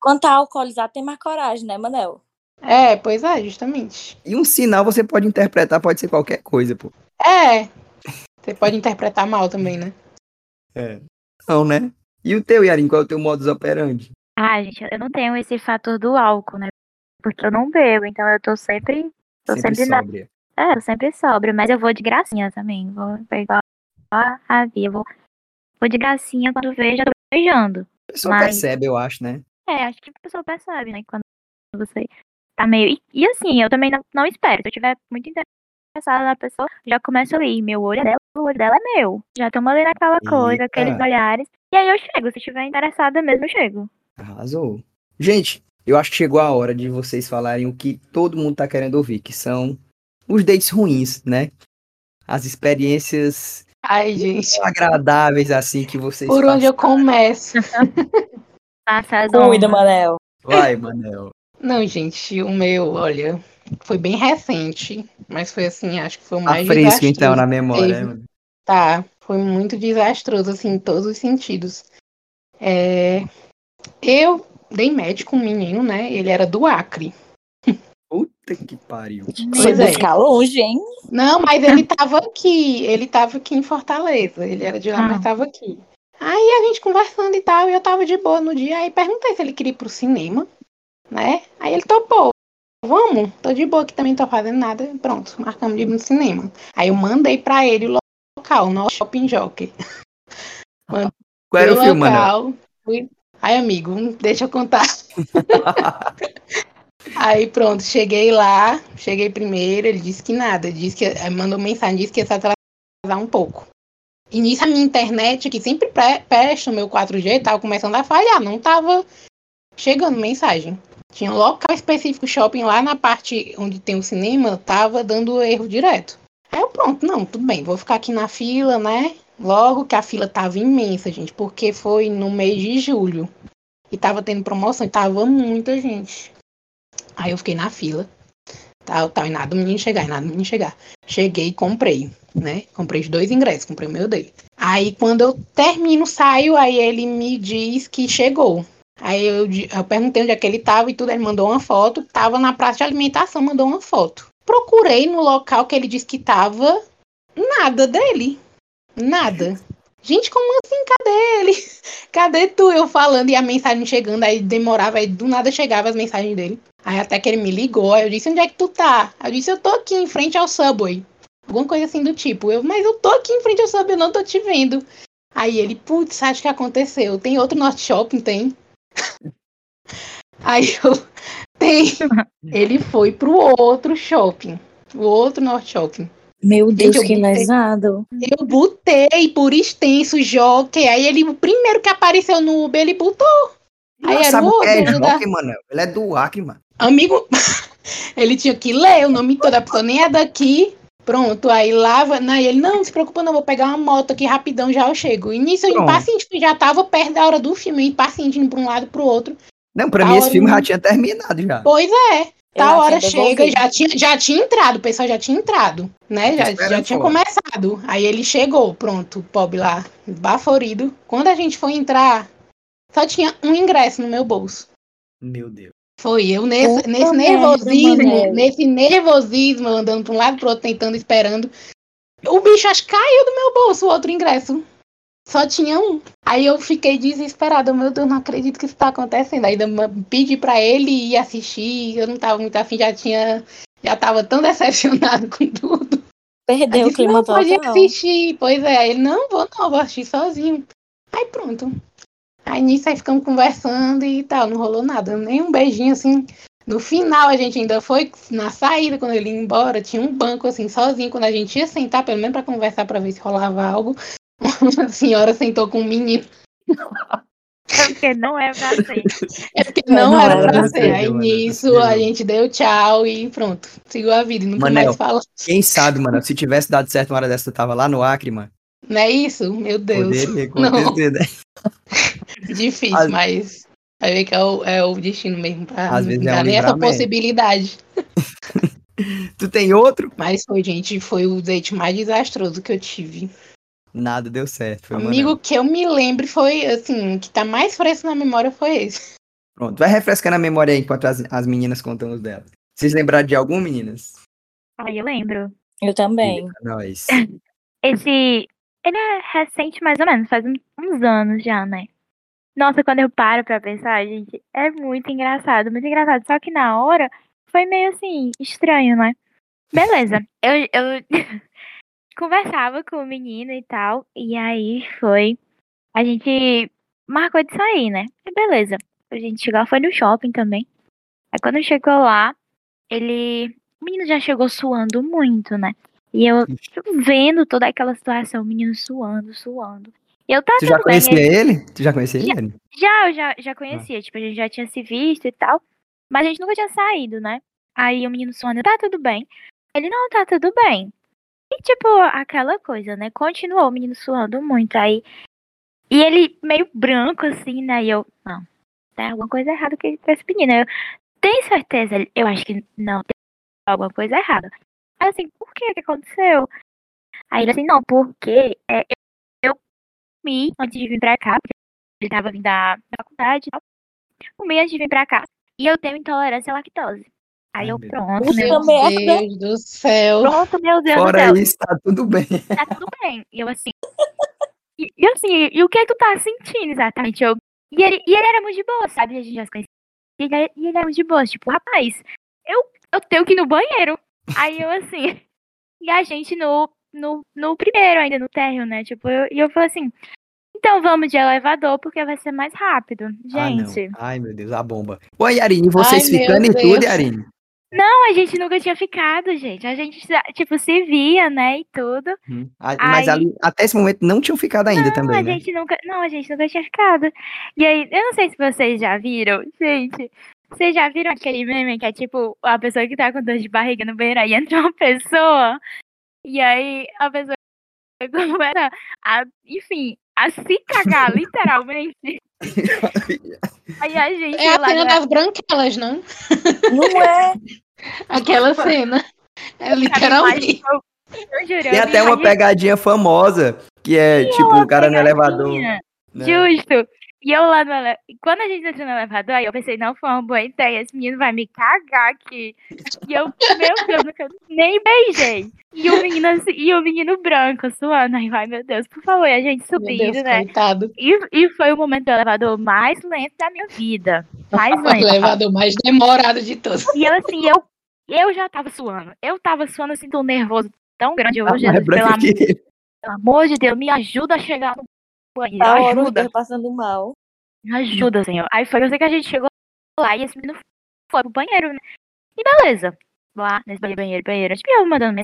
Quando tá alcoolizado, tem mais coragem, né, Manel? É, pois é, justamente. E um sinal você pode interpretar, pode ser qualquer coisa, pô. É. Você pode interpretar mal também, né? É. Não, né? E o teu, Yarin, qual é o teu modus operandi? Ah, gente, eu não tenho esse fator do álcool, né? Porque eu não bebo, então eu tô sempre. Tô Sempre sempre, na. sóbria. É, eu sempre sobra, mas eu vou de gracinha também. Vou pegar a a Bia, vou, vou de gracinha quando vejo, já tô beijando. A pessoa Mas- percebe, eu acho, né? É, acho que a pessoa percebe, né? Quando você tá meio. E, e assim, eu também não, não espero. Se eu tiver muito interessada na pessoa, já começo ali. Meu olho é dela, o olho dela é meu. Já estamos ali naquela coisa, Eita. aqueles olhares. E aí eu chego. Se estiver interessada mesmo, eu chego. Arrasou. Gente, eu acho que chegou a hora de vocês falarem o que todo mundo tá querendo ouvir, que são os dates ruins, né? As experiências Ai, gente. agradáveis, assim, que vocês Por onde eu começo? Passa Cuida. Manel. Vai, Manel. Não, gente, o meu, olha, foi bem recente, mas foi assim, acho que foi o Tá mais fresco, então, na memória, teve. né, mano? Tá, foi muito desastroso, assim, em todos os sentidos. É, Eu dei com um menino, né? Ele era do Acre. Puta que pariu. Foi Pois é. buscar longe, hein? Não, mas ele tava aqui, ele tava aqui em Fortaleza. Ele era de lá, Ah. mas tava aqui. Aí a gente conversando e tal, e eu tava de boa no dia, aí perguntei se ele queria ir pro cinema, né? Aí ele topou. Vamos, tô de boa aqui também, não tô fazendo nada. Pronto, marcamos de ir no cinema. Aí eu mandei pra ele o local, no Shopping Jockey. Qual era o filme, local, fui- Ai, amigo, deixa eu contar. Aí pronto, cheguei lá, cheguei primeiro, ele disse que nada, disse que eh, mandou mensagem, disse que ia se atrasar um pouco. E nisso a minha internet, que sempre pre- presta o meu 4G, tava começando a falhar, não tava chegando mensagem. Tinha um local específico shopping lá na parte onde tem o cinema, tava dando erro direto. Aí eu pronto, não, tudo bem, vou ficar aqui na fila, né? Logo que a fila tava imensa, gente, porque foi no mês de julho. E tava tendo promoção e tava muita gente. Aí eu fiquei na fila. Tal, tal, e nada do menino chegar, e nada do menino chegar. Cheguei e comprei, né? Comprei os dois ingressos, comprei o meu dele. Aí quando eu termino, saio, aí ele me diz que chegou. Aí eu, eu perguntei onde é que ele tava e tudo, ele mandou uma foto, tava na praça de alimentação, mandou uma foto. Procurei no local que ele disse que tava, nada dele. Nada. Gente, como assim? Cadê ele? Cadê tu? Eu falando e a mensagem chegando, aí demorava, aí do nada chegava as mensagens dele. Aí até que ele me ligou, aí eu disse, onde é que tu tá? Aí eu disse, eu tô aqui em frente ao Subway. Alguma coisa assim do tipo. Eu, mas eu tô aqui em frente ao Subway, eu não tô te vendo. Aí ele, putz, acho que aconteceu. Tem outro Norte Shopping, tem? Aí eu, tem. Ele foi pro outro shopping. O outro Norte Shopping. Meu Deus, eu que botei- lesado. Eu botei por extenso jockey. Aí ele, o primeiro que apareceu no Uber, ele botou. Aí era o o que é outro da- Jockey, Manel? Ele é do Acre, mano. Amigo, ele tinha que ler o nome todo, a pessoa nem é daqui. Pronto, aí lava. Não, ele, não, se preocupa, não, vou pegar uma moto aqui rapidão, já eu chego. E nisso eu Pronto. impaciente, já tava perto da hora do filme, eu impaciente indo pra um lado pro outro. Não, pra Tá mim esse hora filme não- já tinha terminado já. Pois é, tal hora chega, devolvido. já tinha, já tinha entrado, o pessoal já tinha entrado, né? Já, já tinha fora. começado. Aí ele chegou, pronto, o pobre lá, baforido. Quando a gente foi entrar, só tinha um ingresso no meu bolso. Meu Deus. Foi eu nesse, Puta nesse merda, nervosismo, Manel. nesse nervosismo, eu andando para um lado pro outro, tentando, esperando. O bicho acho que caiu do meu bolso o outro ingresso. Só tinha um. Aí eu fiquei desesperada. Meu Deus, não acredito que isso tá acontecendo. Aí pedi pra ele ir assistir. Eu não tava muito afim, já tinha. Já tava tão decepcionado com tudo. Perdeu o disse, clima não, pode assistir. Pois é, aí ele, não, vou não, vou assistir sozinho. Aí pronto. Aí nisso aí ficamos conversando e tal, não rolou nada. Nem um beijinho assim. No final a gente ainda foi na saída, quando ele ia embora, tinha um banco assim, sozinho, quando a gente ia sentar, pelo menos pra conversar pra ver se rolava algo. Uma senhora sentou com um menino. É porque não é pra ser. É porque não, Não era era pra pra ser. Aí mano. nisso a gente deu tchau e pronto. Seguiu a vida e nunca Manel. mais fala. Quem sabe, mano, se tivesse dado certo uma hora dessa, tu tava lá no Acre, mano. Não é isso? Meu Deus. Não. né? Difícil, Às- mas vai ver que é o, é o destino mesmo pra Às não vezes é dar um nem essa possibilidade. Tu tem outro? Mas foi, gente, foi o date mais desastroso que eu tive. Nada deu certo. Foi o Amigo Manel. que eu me lembre foi, assim, que tá mais fresco na memória foi esse. Pronto, vai refrescando a memória aí enquanto as, as meninas contam os delas. Vocês lembraram de algum, meninas? Aí eu lembro. Eu também. Nós. Esse. Ele é recente, mais ou menos, faz um- uns anos já, né? Nossa, quando eu paro pra pensar, gente, é muito engraçado, muito engraçado. Só que na hora foi meio assim, estranho, né? Beleza. Eu, eu conversava com o menino e tal, e aí foi. A gente marcou de sair, né? E beleza. A gente chegou, foi no shopping também. Aí quando chegou lá, ele. O menino já chegou suando muito, né? E eu vendo toda aquela situação, o menino suando, suando. E eu tava Tu já tudo bem, conhecia ele- ele? Tu já conhecia Já. ele? já, eu já, já conhecia, tipo, a gente já tinha se visto e tal, mas a gente nunca tinha saído, né? Aí o menino suando, tá tudo bem. Ele, não, tá tudo bem. E, tipo, aquela coisa, né? Continuou o menino suando muito, aí... E ele meio branco, assim, né? E eu, não, tem alguma coisa errada com esse menino. Eu, tem certeza? Ele, Eu acho que não, tem alguma coisa errada. Aí, assim, por que que aconteceu? Aí ele, assim, não, porque é, eu, eu comi antes de vir pra cá, porque ele tava vindo da, da faculdade e tal. Comi antes de vir pra cá. E eu tenho intolerância à lactose. Aí Ai, eu, pronto, meu. Deus do céu. pronto, meu Deus do Fora céu. isso, tá tudo bem. Tá tudo bem. E eu assim. E, e assim, e o que é que tu tá sentindo exatamente? Eu, e, ele, e ele era muito de boa, sabe? A gente já se conhecia. E ele, e ele era muito de boa, tipo, rapaz, eu, eu tenho que ir no banheiro. Aí eu assim. E a gente no, no, no primeiro, ainda no térreo, né? Tipo, eu, e eu falei assim. Então vamos de elevador, porque vai ser mais rápido. Ah. Gente. Ai, meu Deus, a bomba. Ô, Yarine, vocês Ai, ficando e Deus. tudo, Yarine? Não, a gente nunca tinha ficado, gente. A gente, tipo, se via, né? E tudo. Hum. Mas Ai. ali, até esse momento, não tinham ficado ainda Não, também, a né? gente nunca. Não, a gente nunca tinha ficado. E aí, eu não sei se vocês já viram, gente. Vocês já viram aquele meme que é tipo a pessoa que tá com dor de barriga no banheiro aí entra uma pessoa e aí a pessoa começa a, enfim, a se cagar, literalmente. Aí a gente É a cena na- das branquelas, não? Não é? Aquela cena. É literalmente. Tem até uma pegadinha famosa, que é, tipo, o cara no elevador. né? Justo. E eu lá no elevador. Quando a gente entrou no elevador, aí eu pensei, não foi uma boa ideia. Esse menino vai me cagar aqui. E eu, meu Deus, nunca nem beijei. E o menino, assim- e o menino branco suando. Aí vai, meu Deus, por favor. E a gente subindo, Deus, né? coitado. E, e foi o momento do elevador mais lento da minha vida. Mais O lento. elevador mais demorado de todos. E eu, assim, eu, eu já tava suando. Eu tava suando, assim, tão nervoso, tão grande. Eu, Tá Jesus, pelo, amor, pelo amor de Deus, me ajuda a chegar no A os Ajuda. dois passando mal. Me ajuda, senhor. Aí foi, sei que a gente chegou lá e esse menino foi pro banheiro, né? E beleza. Lá, nesse banheiro, banheiro, banheiro. Tipo, eu mandando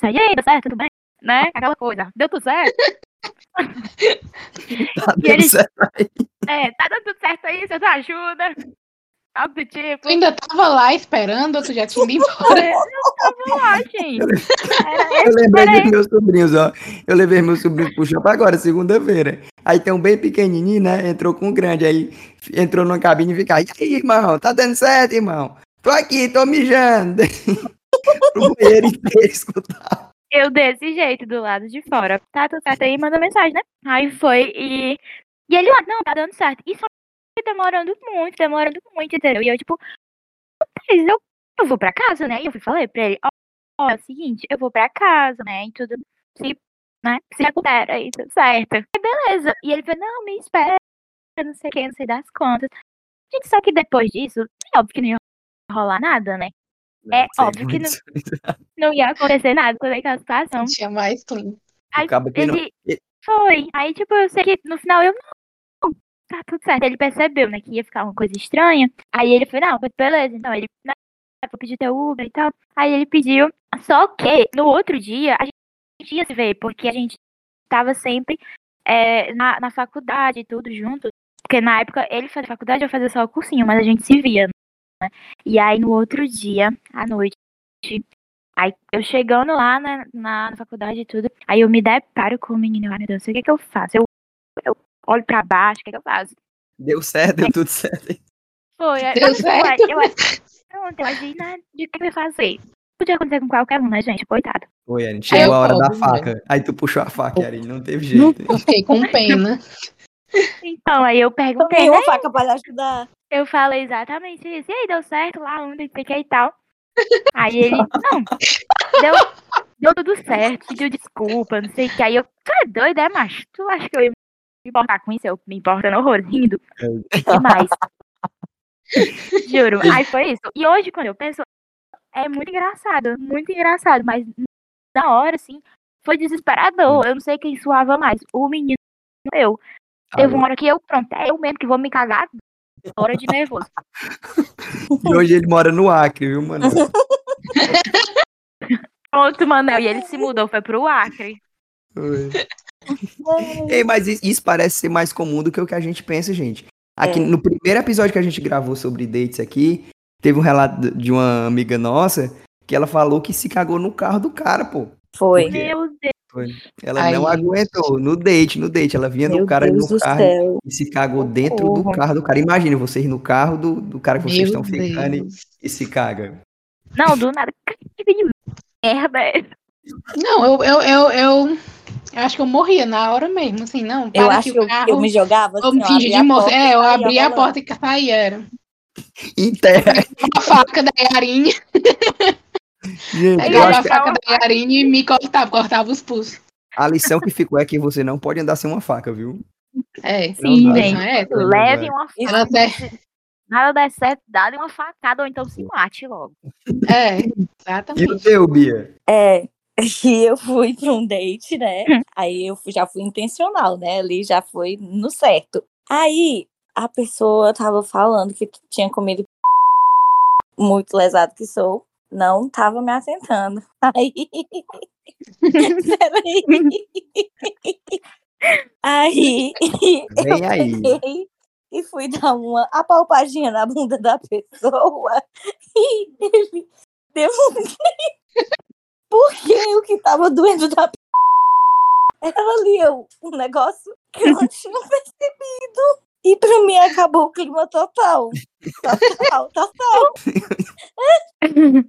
mensagem. E aí, tá certo? Tudo bem? Né? Aquela coisa. Deu tudo certo? Tá dando ele- certo. É, tá dando tudo certo aí? Você tá ajuda? Algo do tipo. Tu ainda tava lá esperando ou tu já tinha ido embora? Eu tava lá, gente. Era, Eu lembrei dos meus sobrinhos, ó. Eu levei meus sobrinhos pro shopping agora, segunda-feira. Aí tem um bem pequenininho, né? Entrou com um grande. Aí entrou numa cabine e fica, e aí, irmão? Tá dando certo, irmão? Tô aqui, tô mijando. Pro banheiro inteiro escutar. Eu desse jeito, do lado de fora. Tá tudo certo aí, manda mensagem, né? Aí foi e. E ele lá, não, tá dando certo. E demorando muito, demorando muito, entendeu? E eu, tipo, mas eu, eu vou pra casa, né? E eu fui falei pra ele, ó, ó, é o seguinte, eu vou pra casa, né? E tudo se, né? Se recupera aí, tudo certo. E beleza. E ele falou, não, me espera, não sei o que, não sei das contas. Gente, só que depois disso, é óbvio que não ia rolar nada, né? É Sei óbvio que muito. Não ia acontecer nada com aquela situação. Tinha mais. Aí Acaba que não- ele foi. Aí, tipo, eu sei que no final eu não. Tá tudo certo. Ele percebeu, né, que ia ficar uma coisa estranha. Aí ele foi, não, beleza, então ele né, vou pedir teu Uber e tal. Aí ele pediu. Só que no outro dia a gente ia se ver, porque a gente tava sempre é, na, na faculdade, tudo junto. Porque na época ele fazia faculdade, eu fazia só o cursinho, mas a gente se via, né? E aí no outro dia, à noite, aí eu chegando lá na, na, na faculdade e tudo, aí eu me deparo com o menino, ai meu Deus, o que é que eu faço? Eu, eu olho pra baixo, o que é que eu faço? Deu certo, deu tudo certo. Foi, Deu eu, certo? Eu, eu, pronto, eu imagina de que eu ia fazer. Podia acontecer com qualquer um, né, gente? Coitado. Foi, Erin. Chegou a hora da posso, faca. Aí tu puxou a faca, Erin. Não teve jeito. Eu fiquei com pena. Então, aí eu perguntei, Tem né? uma faca pra lhe ajudar. Eu falei exatamente isso. E aí, deu certo lá onde fiquei e tal. Aí ele, não, deu, deu tudo certo, pediu desculpa, não sei o que. Aí eu, tu é doido, é, macho? Tu acha que eu ia me importar com isso? Eu me importando horror, rindo. Demais. Juro. Aí foi isso. E hoje, quando eu penso, é muito engraçado, muito engraçado. Mas na hora, assim, foi desesperador. Eu não sei quem suava mais, o menino ou eu. Teve uma hora que eu, pronto, é eu mesmo que vou me cagar. Hora de nervoso. E hoje ele mora no Acre, viu, mano? Pronto, Manel. E ele se mudou, foi pro Acre. Ei, mas isso, parece ser mais comum do que o que a gente pensa, gente. Aqui É. no primeiro episódio que a gente gravou sobre dates aqui, teve um relato de uma amiga nossa que ela falou que se cagou no carro do cara, pô. Foi. Por quê? Meu Deus. Ela Ai, não aguentou no date, no date. Ela vinha Meu do cara Deus no do carro céu. e se cagou dentro do Socorro. carro do cara. Imagine vocês no carro do, do cara que vocês Meu estão ficando e, e se caga. Não, do nada. Que merda é essa? Não, eu, eu, eu, eu, eu acho que eu morria na hora mesmo, assim, não. Eu acho que o eu, carro, eu me jogava eu assim, ó, fingi abria de moça. porta É, eu e saía abri a porta e saí, era. Em terra. A faca da Yarinha, Gente, eu pegava a que faca da Yarinha e me cortava, cortava os pulsos. a lição que ficou é que você não pode andar sem uma faca, viu? É, Sim, gente. não é? Leve uma faca. até- Nada der certo, dá uma facada ou então se mate logo. É, E o exatamente. teu, Bia? É, e eu fui pra um date, né? Aí eu já fui intencional, né? Ali já foi no certo. Aí a pessoa tava falando que tinha comido muito lesado que sou. Não tava me atentando. Aí. Peraí. Aí. eu Vem aí. peguei E fui dar uma apalpadinha na bunda da pessoa. E ele deu um porque o que tava doendo da p... era ali um negócio que eu não tinha percebido. E pra mim acabou o clima total. Total, total.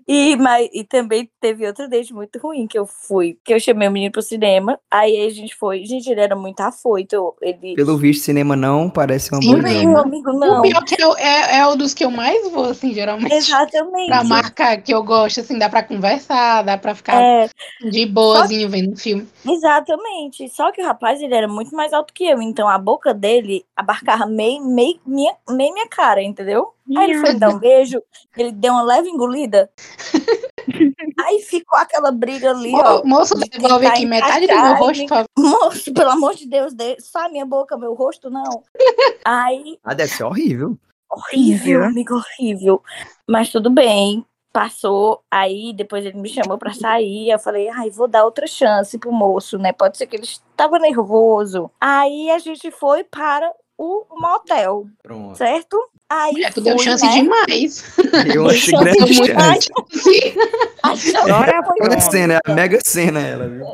E, mas, e também teve outro date muito ruim que eu fui, que eu chamei o menino pro cinema. Aí a gente foi. Gente, ele era muito afoito. Ele. Pelo visto, cinema não parece uma Sim, boa ideia. Meu amigo, O não. pior que eu- é, é o dos que eu mais vou, assim, geralmente. Exatamente. Pra marcar, que eu gosto, assim, dá pra conversar, dá pra ficar É, de boazinho vendo filme. exatamente. Só que o rapaz, ele era muito mais alto que eu. Então a boca dele abarcava meio, meio, minha, meio minha cara, entendeu? Aí ele foi dar um beijo, ele deu uma leve engolida. Aí ficou aquela briga ali, ó. Mo- Moço, de devolve aqui metade do meu rosto, por. Moço, pelo amor de Deus, de- só a minha boca, meu rosto, não. Aí, Ah, deve ser horrível. horrível, amigo, horrível. Mas tudo bem, passou. Aí, depois ele me chamou pra sair. Eu falei, ai, vou dar outra chance pro moço, né? Pode ser que ele estava nervoso. Aí a gente foi para o motel, Pronto. certo? Aí, É, tu deu fui, chance né? demais. Eu achei grande demais. chance. A chance Agora foi Olha a cena, é a mega cena ela, viu?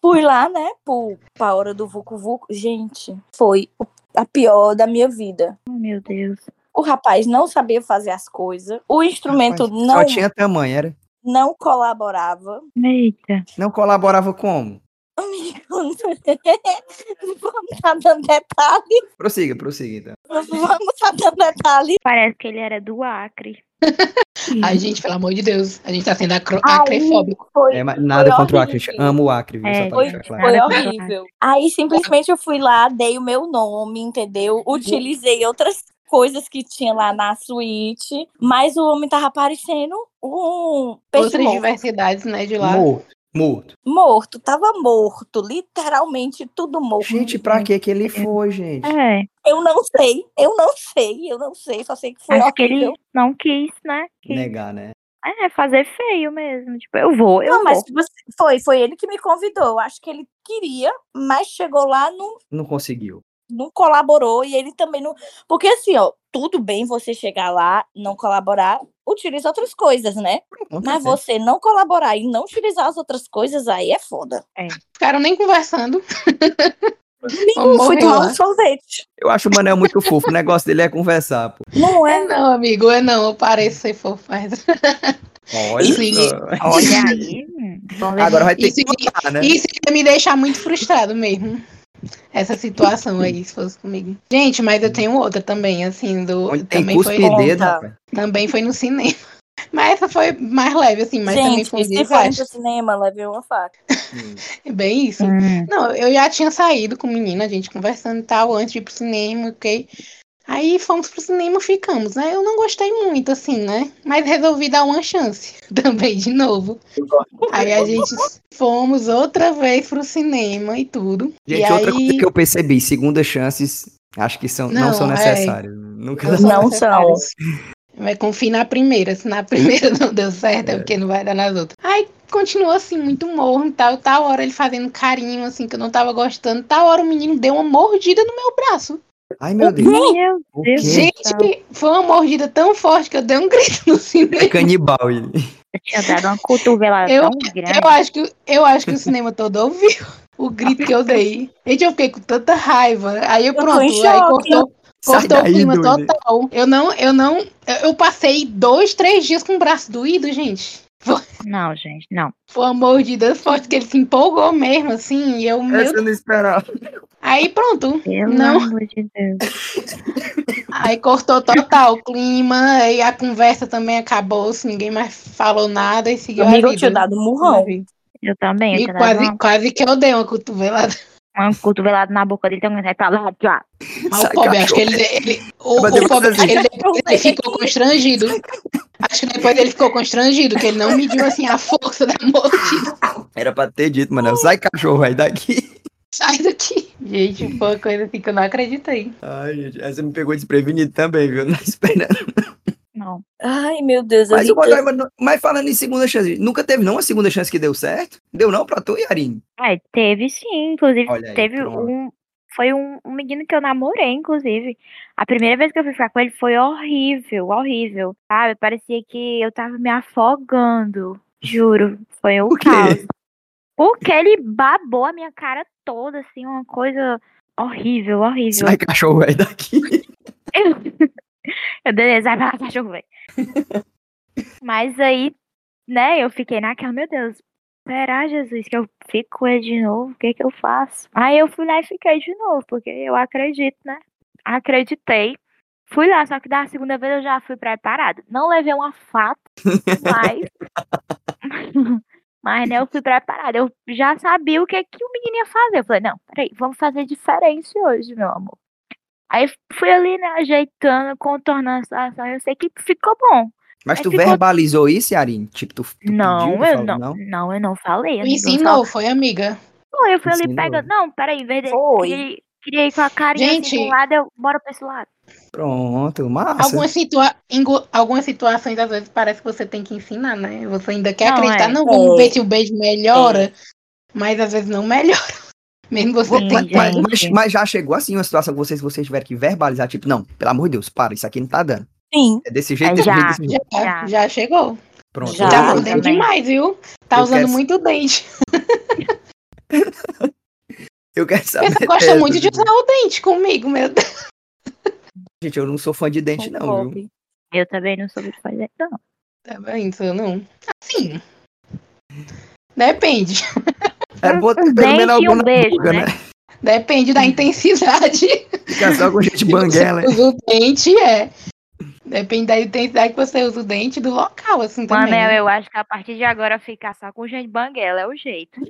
Fui lá, né, pro, pra hora do Vucu Vucu. Gente, foi a pior da minha vida. Meu Deus. O rapaz não sabia fazer as coisas. O instrumento Rapaz, não, Só tinha tamanho, era? não colaborava. Eita. Não colaborava como? Amigo, não vamos estar dando detalhe. Prossiga, prossiga então. Não vamos estar dando detalhe. Parece que ele era do Acre. Ai, gente, pelo amor de Deus. A gente tá sendo acro- acrefóbico. foi, É, nada foi contra o Acre. horrível. Amo o Acre, viu? É, Foi, claro. foi horrível. Aí simplesmente eu fui lá, dei o meu nome, entendeu? Utilizei outras coisas que tinha lá na suíte, mas o homem tava parecendo um peixe Outras morto. diversidades, né, de lá. Morto. Morto. Morto, tava morto, literalmente tudo morto. Gente, pra que que ele foi, gente? É, Eu não sei, eu não sei, eu não sei, só sei que foi acho que ele não quis, né? Quis- Negar, né? É, fazer feio mesmo. Tipo, eu vou, eu Não, mas vou. você- foi, foi ele que me convidou. Eu Acho que ele queria, mas chegou lá, não, Não conseguiu. Não colaborou e ele também não. Porque assim, ó, tudo bem você chegar lá, não colaborar, utiliza outras coisas, né? Pronto, Mas é. você não colaborar e não utilizar as outras coisas, aí é foda. Ficaram nem conversando. Amigo, fui tomar um sorvete. Eu acho o Manel muito fofo. O negócio dele é conversar, pô. Não É é? não, amigo, é não. Eu pareço ser fofo, mas. Olha. Olha aí. Agora vai ter Isso, que contar, né? isso me deixar muito frustrado mesmo. Essa situação aí, se fosse comigo. Gente, mas eu tenho outra também, assim, do. Tem também, foi, dedo, também foi no cinema. Mas essa foi mais leve, assim, mas também Gente, foi um desastre. pro cinema, levei uma faca. É bem isso. Hum, Não, eu já tinha saído com o menino, a gente conversando e tal, antes de ir pro cinema, ok? Aí fomos pro cinema, ficamos, né? Eu não gostei muito, assim, né? Mas resolvi dar uma chance também, de novo. Aí a gente fomos outra vez pro cinema e tudo. Gente, e outra aí... coisa que eu percebi, segundas chances, acho que são, não, Não, são é. necessárias. Nunca Não Não são. Vai confiar na primeira. Se na primeira não deu certo, é, É. porque não vai dar nas outras. Aí continuou assim, muito morno e tal. Tal hora ele fazendo carinho, assim, que eu não tava gostando. Tal hora o menino deu uma mordida no meu braço. Ai, meu Deus. Meu Deus. Gente, foi uma mordida tão forte que eu dei um grito no É cinema. canibal ele. Eu tinha dado uma cotovelada Eu-. Eu acho, que, eu acho que o cinema todo ouviu o grito que eu dei. Gente, eu fiquei com tanta raiva. Aí eu pronto, em aí cortou, cortou o clima doido. total. Eu não, eu não. Eu eu passei dois, três dias com o braço doído, gente. Não, gente, não. Foi uma mordida forte que ele se empolgou mesmo, assim, e eu. Essa eu não esperava. Aí pronto. Pelo Não. amor de Deus. Aí cortou total o clima, aí a conversa também acabou, se ninguém mais falou nada e seguiu Amigo, a eu tinha vida. dado um murrão. Eu também. Eu E quase, quase que eu dei uma cotovelada. Uma cotovelada na boca dele, então ele vai pra lá, já. Mas Sai, o pobre, acho que ele, ele o, Mas o depois pobre, assim- ele, ele ficou constrangido. Acho que depois ele ficou constrangido, que ele não mediu assim a força da mordida. Era pra ter dito, Manel. Sai, cachorro, aí daqui. Sai daqui. Gente, foi uma coisa assim que eu não acreditei. Ai, gente, essa me pegou desprevenido também, viu? Não esperando. Não. Ai, meu Deus. eu Mas, o mas, mas falando em segunda chance, nunca teve não uma segunda chance que deu certo? Deu não pra tu, Yarin? É, teve sim, inclusive aí, teve pronto. um. Foi um, um menino que eu namorei, inclusive. A primeira vez que eu fui ficar com ele foi horrível, horrível. Sabe? Parecia que eu tava me afogando. Juro. Foi um caos. Porque ele babou a minha cara toda, assim, uma coisa horrível, horrível. Sai, cachorro, aí daqui. Eu, beleza, vai pra lá, cachorro, velho. Mas aí, né, eu fiquei naquela, meu Deus, será, Jesus, que eu fico com ele de novo? O que que eu faço? Aí eu fui lá e fiquei de novo, porque eu acredito, né? Acreditei. Fui lá, só que da segunda vez eu já fui preparada. Não levei uma faca, mas. mas, né, eu fui preparada. Eu já sabia o que, que o menino ia fazer. Eu falei, não, peraí, vamos fazer diferente hoje, meu amor. Aí fui ali, né, ajeitando, contornando a situação. Eu sei que ficou bom. Mas Aí tu ficou- verbalizou isso, Yarin? Tipo, tu, tu não, pediu, eu falou, não, não, eu não falei. Me amiga, ensinou, foi amiga. Pô, eu fui ali pegando. Não, peraí, em vez de. Foi. Ir com a carinha assim Gente. pra um lado, eu bora pra esse lado. Pronto, massa. Algumas, situa algumas situações, às vezes, parece que você tem que ensinar, né? Você ainda quer Não, acreditar, é. não, vamos É. ver se o beijo melhora, mas às vezes não melhora. Mesmo você Sim, tentando. Mas, mas- mas já chegou assim uma situação que vocês, vocês tiveram que verbalizar, tipo, não, pelo amor de Deus, para, isso aqui não tá dando. Sim. É desse jeito, É, desse já. jeito, desse jeito. Já, Já. já chegou. Pronto. Já. Tá também. demais, viu? Tá Eu usando quero- muito dente. Eu quero saber. Você gosta muito de usar o dente comigo, meu Deus. Gente, eu não sou fã de dente, não, viu? Eu também não soube fazer, não. Tá vendo? Eu não. Assim. Depende. Era bom ter Um pelo menos um beijo, boca, né? né? Depende da intensidade. Ficar só com gente banguela. usa o dente, é. Depende da intensidade que você usa o dente e do local, assim, também. Manel, né? eu acho que a partir de agora ficar só com gente banguela é o jeito.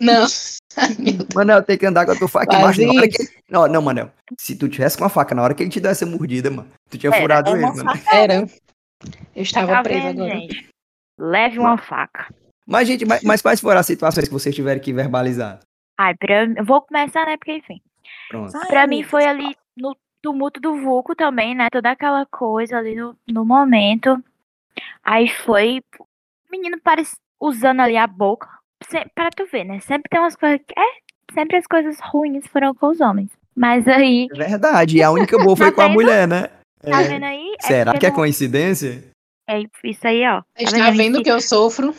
Não. Ai. Manel, tem que andar com a tua faca embaixo. Na hora que... Não, não, Manel. Se tu tivesse com a faca, na hora que ele te deu essa mordida, mano, tu tinha Era, furado ele, mano. Era. Eu estava Tá presa agora. gente? Leve uma faca. Mas, gente, mas, mas quais foram as situações que vocês tiveram que verbalizar? Ai, pra, eu vou começar, né? Porque, enfim. Pronto. Pra mim amiga. foi ali no tumulto do vulco também, né? Toda aquela coisa ali no, no momento. Aí foi. O menino parece usando ali a boca. Se- Pra tu ver, né? Sempre tem umas coisas. que- É, sempre as coisas ruins foram com os homens. Mas aí. É verdade. E a única boa foi Tá com a mulher, né? Tá É. vendo aí? Será porque que é não- coincidência? É isso aí, ó. Tá está vendo? vendo que eu sofro?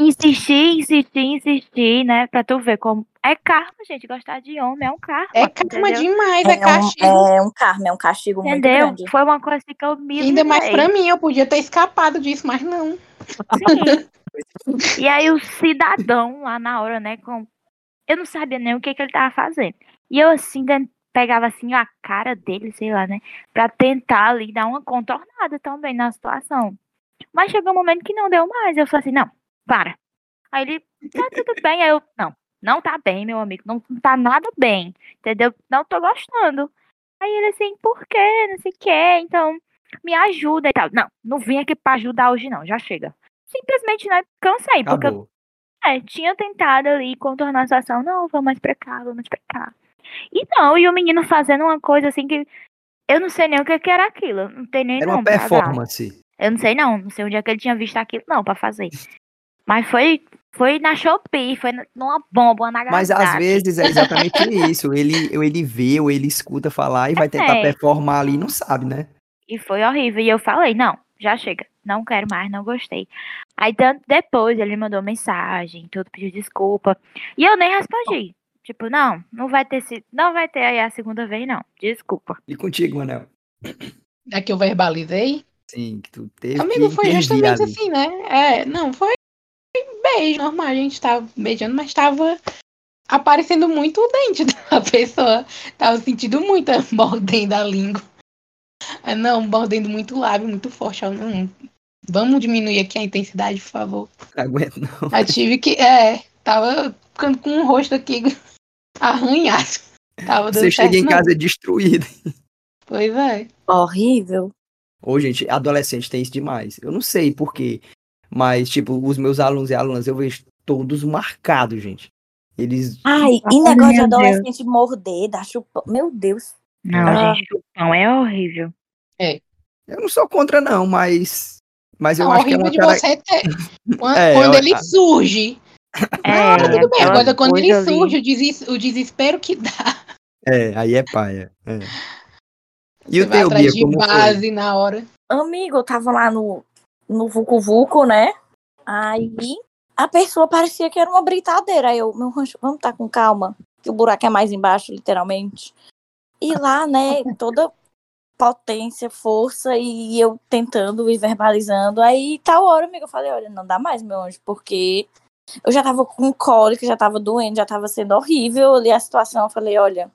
Insistir, insistir, insistir, né? Pra tu ver como. É karma, gente. Gostar de homem é um karma. É karma entendeu? demais, é, É castigo. um, é um karma, é um castigo muito Entendeu? grande. Foi uma coisa que eu me Ainda mais pra mim, eu podia ter escapado disso, mas não. Sim. E aí o cidadão lá na hora, né, com... eu não sabia nem o que, que ele tava fazendo. E eu assim, pegava assim a cara dele, sei lá, né, pra tentar ali dar uma contornada também na situação. Mas chegou um momento que não deu mais. Eu falei assim, não, para. Aí ele, tá tudo bem. Aí eu, não, não tá bem, meu amigo, não tá nada bem, entendeu? Não tô gostando. Aí ele assim, por quê? Não sei o quê, então me ajuda e tal. Não, não vim aqui pra ajudar hoje não, já chega simplesmente né, cansei, porque eu é, tinha tentado ali contornar a situação, não, vamos mais pra cá, vamos pra cá. E não, e o menino fazendo uma coisa assim que eu não sei nem o que, que era aquilo, não tem nem Era uma performance. Eu não sei não, não sei onde é que ele tinha visto aquilo não pra fazer. Mas foi foi na Shopee, foi numa bomba, na Mas às vezes é exatamente isso. Ele, ele vê ou ele escuta falar e vai tentar É. performar ali e não sabe, né? E foi horrível. E eu falei, não, já chega. Não quero mais, não gostei. Aí tanto depois ele mandou mensagem, tudo pediu desculpa. E eu nem respondi. Tipo, não, não vai ter se, não vai ter aí a segunda vez, não. Desculpa. E contigo, Manel? É que eu verbalizei. Sim, que tu teve Amigo, que foi justamente ali. assim, né? É, não, foi beijo normal, a gente tava beijando, mas tava aparecendo muito o dente da pessoa. Tava sentindo muito mordendo a língua. Ah, Não, mordendo muito o lábio, muito forte. Eu, não, vamos diminuir aqui a intensidade, por favor. Não aguento, não. Aí tive que. É, tava ficando com o rosto aqui arranhado. Tava Você certo, chega em não. casa destruído. Pois é. Horrível. Ô, gente, adolescente tem isso demais. Eu não sei por quê, mas, tipo, os meus alunos e alunas, eu vejo todos marcados, gente. Eles. Ai, e negócio de Deus. adolescente morder, dar chupão. Meu Deus. Não, Ah. gente, chupão é horrível. Eu não sou contra, não, mas. Mas eu Não, acho que é horrível uma de cara... você ter. Quando, É, quando eu- ele surge. É, Ah, tudo bem. Agora, quando ele ali. surge, o, deses- o desespero que dá. É, aí é paia. é. E Você o vai teu, atrás Bia, de como foi? base na hora. Amigo, eu tava lá no, no Vucu Vucu, né? Aí a pessoa parecia que era uma britadeira. Aí eu, meu rancho, vamos tá com calma, que o buraco é mais embaixo, literalmente. E lá, né, toda potência, força, e eu tentando e verbalizando. Aí, tal hora, amigo, eu falei, olha, não dá mais, meu anjo, porque eu já tava com cólica, já tava doendo, já tava sendo horrível. Eu olhei a situação, eu falei, olha,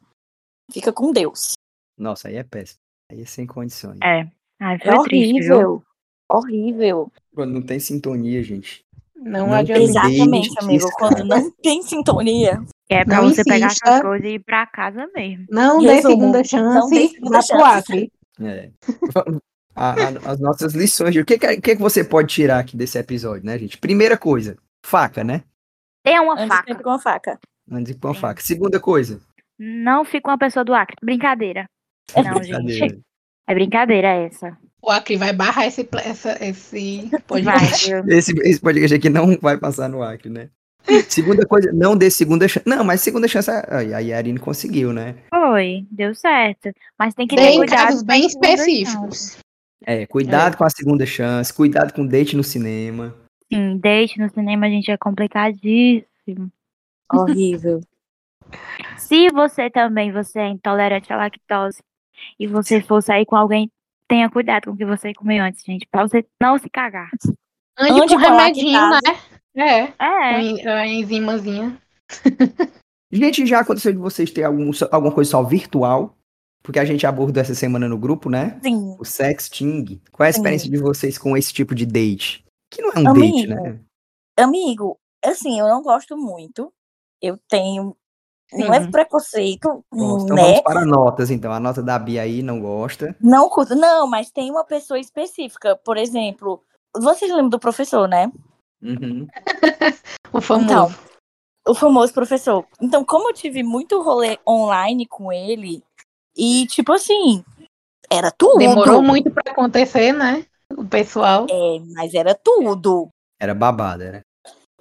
fica com Deus. Nossa, aí é péssimo. Aí é sem condições. É. Ai, É foi triste, viu? Horrível. Quando não tem sintonia, gente. Não, Não adianta. Exatamente, amigo. isso, Quando cara. não tem sintonia. É pra Não você pegar insista. essas coisas e ir pra casa mesmo. Não dê segunda não chance, vá pro. Acre. É. A- a- as nossas lições. O que, que, que você pode tirar aqui desse episódio, né, gente? Primeira coisa, faca, né? Tem uma Ande faca. com a faca. Ande com a faca. Segunda coisa. Não fica uma pessoa do Acre. Brincadeira. Não, gente. brincadeira. É brincadeira essa. O Acre vai barrar esse, essa, esse Vai, podcast. Esse, esse podcast aqui não vai passar no Acre, né? Segunda coisa, não dê segunda chance. Não, mas segunda chance, aí a Yarine conseguiu, né? Foi, deu certo. Mas tem que ter Tem cuidado. casos bem específicos. É, cuidado com a segunda chance, cuidado com date no cinema. Sim, date no cinema, gente, é complicadíssimo. Horrível. Se você também você é intolerante à lactose e você for sair com alguém, tenha cuidado com o que você comeu antes, gente, pra você não se cagar. Ande, Ande com com remedinho, né? É, É, a enzimazinha. Gente, já aconteceu de vocês ter algum, alguma coisa só virtual? Porque a gente abordou essa semana no grupo, né? Sim. O sexting. Qual é a Sim. experiência de vocês com esse tipo de date? Que não é um Amigo, date, né? Amigo, assim, eu não gosto muito. Eu tenho um leve Sim. preconceito, Bom, então né? vamos para notas, então. A nota da Bia aí não gosta. Não curto. Não, mas tem uma pessoa específica. Por exemplo, vocês lembram do professor, né? Uhum. O famoso. Então, o famoso professor. Então, como eu tive muito rolê online com ele, e tipo assim, era tudo. Demorou muito pra acontecer, né? O pessoal. É, mas era tudo. Era babado, era.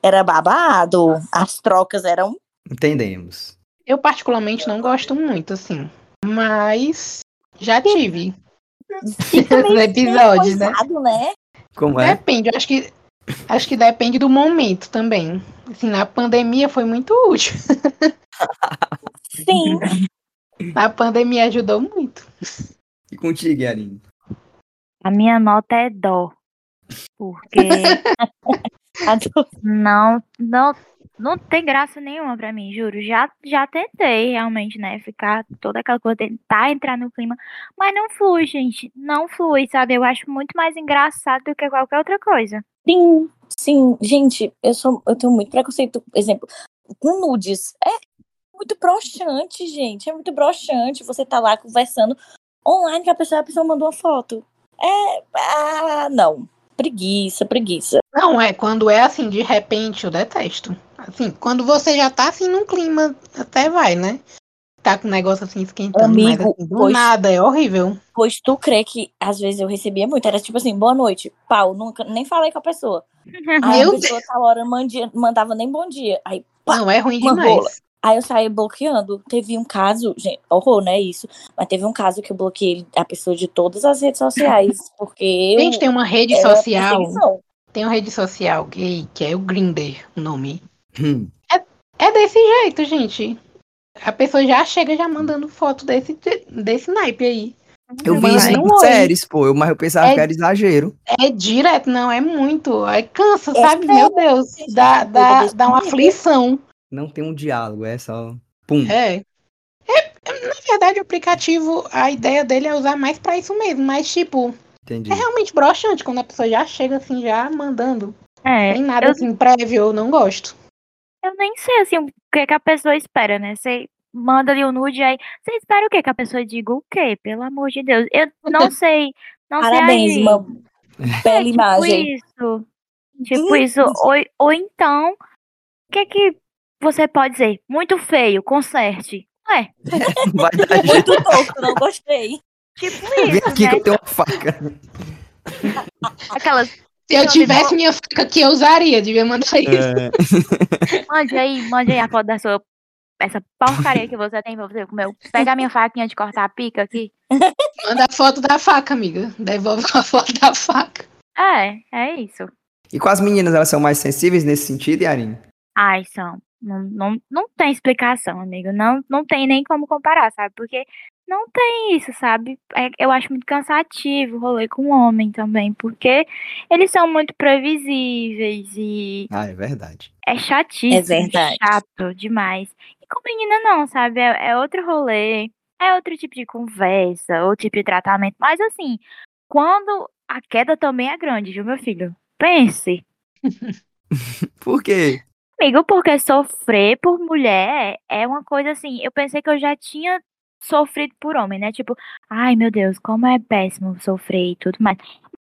Era babado. As trocas eram. Entendemos. Eu particularmente não gosto muito, assim. Mas já tive. Os episódios, né? coisado, né? Como é? Depende, eu acho que acho que depende do momento também. Assim, na pandemia foi muito útil. Sim. A pandemia ajudou muito. E contigo, Yarin? A minha nota é dó. Porque não, não, não tem graça nenhuma pra mim, juro. Já, já tentei realmente, né? Ficar toda aquela coisa, tentar entrar no clima. Mas não flui, gente. Não flui, sabe? Eu acho muito mais engraçado do que qualquer outra coisa. Sim, sim. Gente, eu sou, eu tenho muito preconceito, exemplo, com nudes. É muito broxante, gente. É muito broxante. Você tá lá conversando online que a pessoa, a pessoa mandou uma foto. É. Ah, não. Preguiça, preguiça. Não, é quando é assim, de repente, eu detesto. Assim, quando você já tá assim num clima, até vai, né? Tá com o negócio assim esquentando, mas Amigo, assim, do pois- nada, é horrível. Pois tu crê que às vezes eu recebia muito. Era tipo assim, boa noite, pau. Nunca, nem falei com a pessoa. Aí Meu a pessoa tal hora mandia, mandava nem bom dia. Aí, pá, Não, é ruim demais. rola. Aí eu saí bloqueando. Teve um caso, gente, horror, né? Isso. Mas teve um caso que eu bloqueei a pessoa de todas as redes sociais. Porque eu. Gente, tem uma rede era social, tem uma rede social gay, que é o Grindr, o nome. Hum. É desse jeito, gente. A pessoa já chega já mandando foto desse, desse naipe aí. Eu vi isso em séries, pô. eu- Mas eu pensava É- que era exagero. É direto, não, é muito. Aí cansa, É sabe? Meu Deus, dá, dá, dá uma aflição. Não tem um diálogo, é só. Pum. É. É, Na verdade, o aplicativo, a ideia dele é usar mais pra isso mesmo, mas tipo, Entendi. é realmente broxante quando a pessoa já chega assim, já mandando. É, Sem nada eu, assim prévio, eu não gosto. eu nem sei assim o que, que a pessoa espera, né? Você manda ali o nude aí. Você espera o quê? Que a pessoa diga o quê? Pelo amor de Deus. Eu não sei. Não Parabéns, sei. uma bela tipo imagem. isso. Tipo isso. Ou, ou então, o que que você pode dizer? Muito feio, conserte. Ué, Vai dar jeito. Muito louco, não gostei. tipo Vem isso, aqui né? que eu tenho uma faca. Aquelas, Se eu tivesse minha faca aqui, eu usaria, devia mandar isso. É, mande aí, mande aí a foto da sua. Essa porcaria que você tem pra você comer. Pega a minha faquinha de cortar a pica aqui. Manda a foto da faca, amiga. Devolve a foto da faca. É, é isso. E com as meninas, elas são mais sensíveis nesse sentido, Yarin? Ai, são. Não, não, não tem explicação, amigo. Não, não tem nem como comparar, sabe? Porque não tem isso, sabe? É- eu acho muito cansativo o rolê com homem também, porque eles são muito previsíveis e Ah, é verdade. é chatíssimo. É verdade. Chato demais. E com menina não, sabe? É, é outro rolê, é outro tipo de conversa, outro tipo de tratamento. Mas assim, quando a queda também é grande, viu, meu filho? Pense. Por quê? Amigo, porque sofrer por mulher é uma coisa assim. Eu pensei que eu já tinha sofrido por homem, né? Tipo, ai meu Deus, como é péssimo sofrer e tudo mais.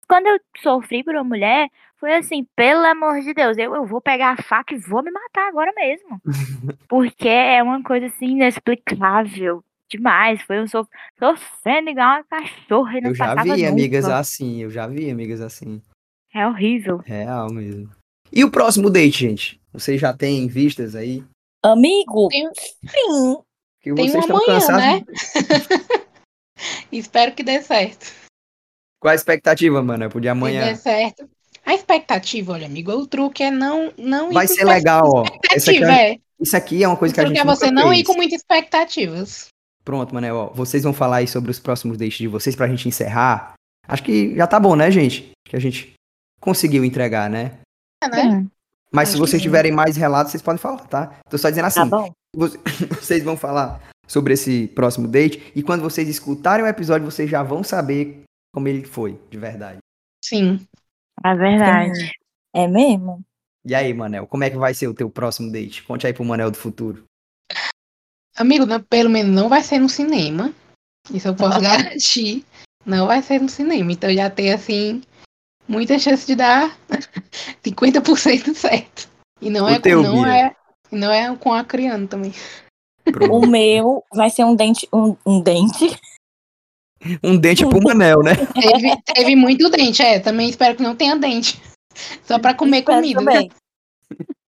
Quando eu sofri por uma mulher, foi assim, pelo amor de Deus, eu, eu vou pegar a faca e vou me matar agora mesmo. Porque é uma coisa assim inexplicável demais. Foi um sof sofrendo igual uma cachorra e não Eu já vi nunca. amigas assim, eu já vi amigas assim. É horrível. Real mesmo. E o próximo date, gente? Vocês já têm vistas aí? Amigo, Tem- sim. Que Tem vocês um estão amanhã, cansados? né? Espero que dê certo. Qual a expectativa, mano, pro de Se amanhã? der certo. A expectativa, olha, amigo, o truque é não, não Vai ser legal, ó. Essa aqui expectativa. é- É. Isso aqui é uma coisa O que a truque gente é você nunca não fez. ir com muitas expectativas. Pronto, Manel, ó, vocês vão falar aí sobre os próximos dates de vocês pra gente encerrar. Acho que já tá bom, né, gente? Que a gente conseguiu entregar, né? Né? Sim. Mas se Acho que vocês tiverem mais relatos, vocês podem falar, tá? Tô só dizendo assim, Tá bom. Você- vocês vão falar sobre esse próximo date e quando vocês escutarem o episódio, vocês já vão saber como ele foi, de verdade. Sim. É verdade. É mesmo? E aí, Manel, como é que vai ser o teu próximo date? Conte aí pro Manel do futuro. Amigo, não- pelo menos não vai ser no cinema. Isso eu posso garantir. Não vai ser no cinema. Então já tem assim muita chance de dar 50% certo. E não O é, teu, não Bia? é, não é com a criança também. Pronto. O meu vai ser um dente. Um, um dente. Um dente pro Manel, né? Teve, teve muito dente, é. Também espero que não tenha dente. Só pra comer Espero comida. também.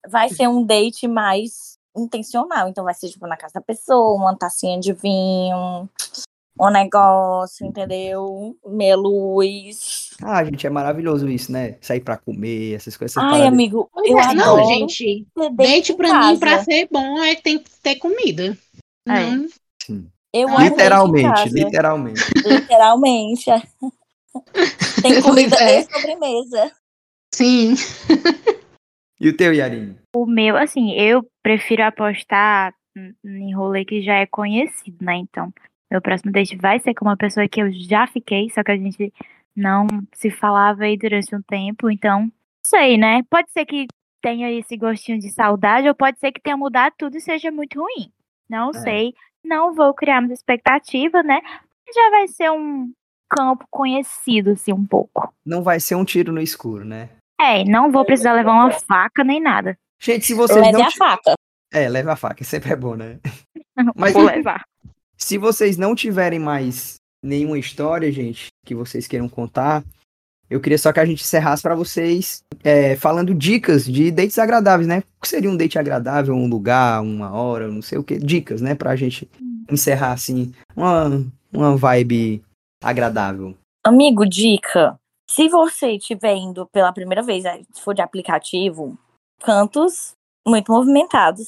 Vai ser um date mais intencional. Então vai ser tipo na casa da pessoa, uma tacinha de vinho, um negócio, entendeu? Meia luz. Ah, gente, é maravilhoso isso, né? Sair pra comer, essas coisas. Ai, paradas. amigo, eu Não, adoro gente. Date em pra casa. mim, pra ser bom, é que tem que ter comida. É. Não, Eu amo date em Literalmente, literalmente. Literalmente. é. Tem comida é. e sobremesa. sim. E o teu, Yarin? O meu, assim, eu prefiro apostar em- em rolê que já é conhecido, né? Então, meu próximo date vai ser com uma pessoa que eu já fiquei, só que a gente não se falava aí durante um tempo, então, sei, né? Pode ser que tenha esse gostinho de saudade, ou pode ser que tenha mudado tudo e seja muito ruim. Não É. sei, não vou criar muita expectativa, né? Já vai ser um campo conhecido, assim, um pouco. Não vai ser um tiro no escuro, né? É, não vou precisar levar uma faca nem nada. Gente, se vocês Leve não. a faca. É, leve a faca, sempre é bom, né? Mas vou levar. Se vocês não tiverem mais nenhuma história, gente, que vocês queiram contar, eu queria só que a gente encerrasse pra vocês é, falando dicas de dates agradáveis, né? O que seria um date agradável, um lugar, uma hora, não sei o que. Dicas, né? Pra gente encerrar, assim, uma, uma vibe agradável. Amigo, dica. Se você estiver indo pela primeira vez, aí, se for de aplicativo, cantos muito movimentados,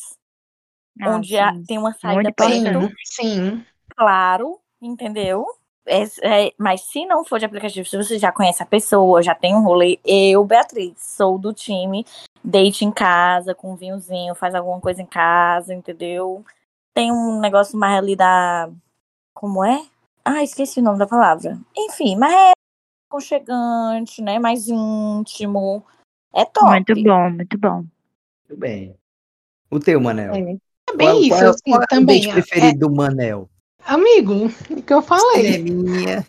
Ah, onde sim. tem uma saída Muito perto, importante. Sim, sim. claro, entendeu? É- é- mas se não for de aplicativo, se você já conhece a pessoa, já tem um rolê, eu, Beatriz, sou do time, date em casa, com um vinhozinho, faz alguma coisa em casa, entendeu? Tem um negócio mais ali da. Como é? Ah, esqueci o nome da palavra. Enfim, mas é aconchegante, né? Mais íntimo. É top. Muito bom, muito bom. Muito bem. O teu, Manel. É, é Qual- bem isso, qual é- assim, qual é o também. date ó. preferido do Manel? É, amigo, o que eu falei. Cineminha.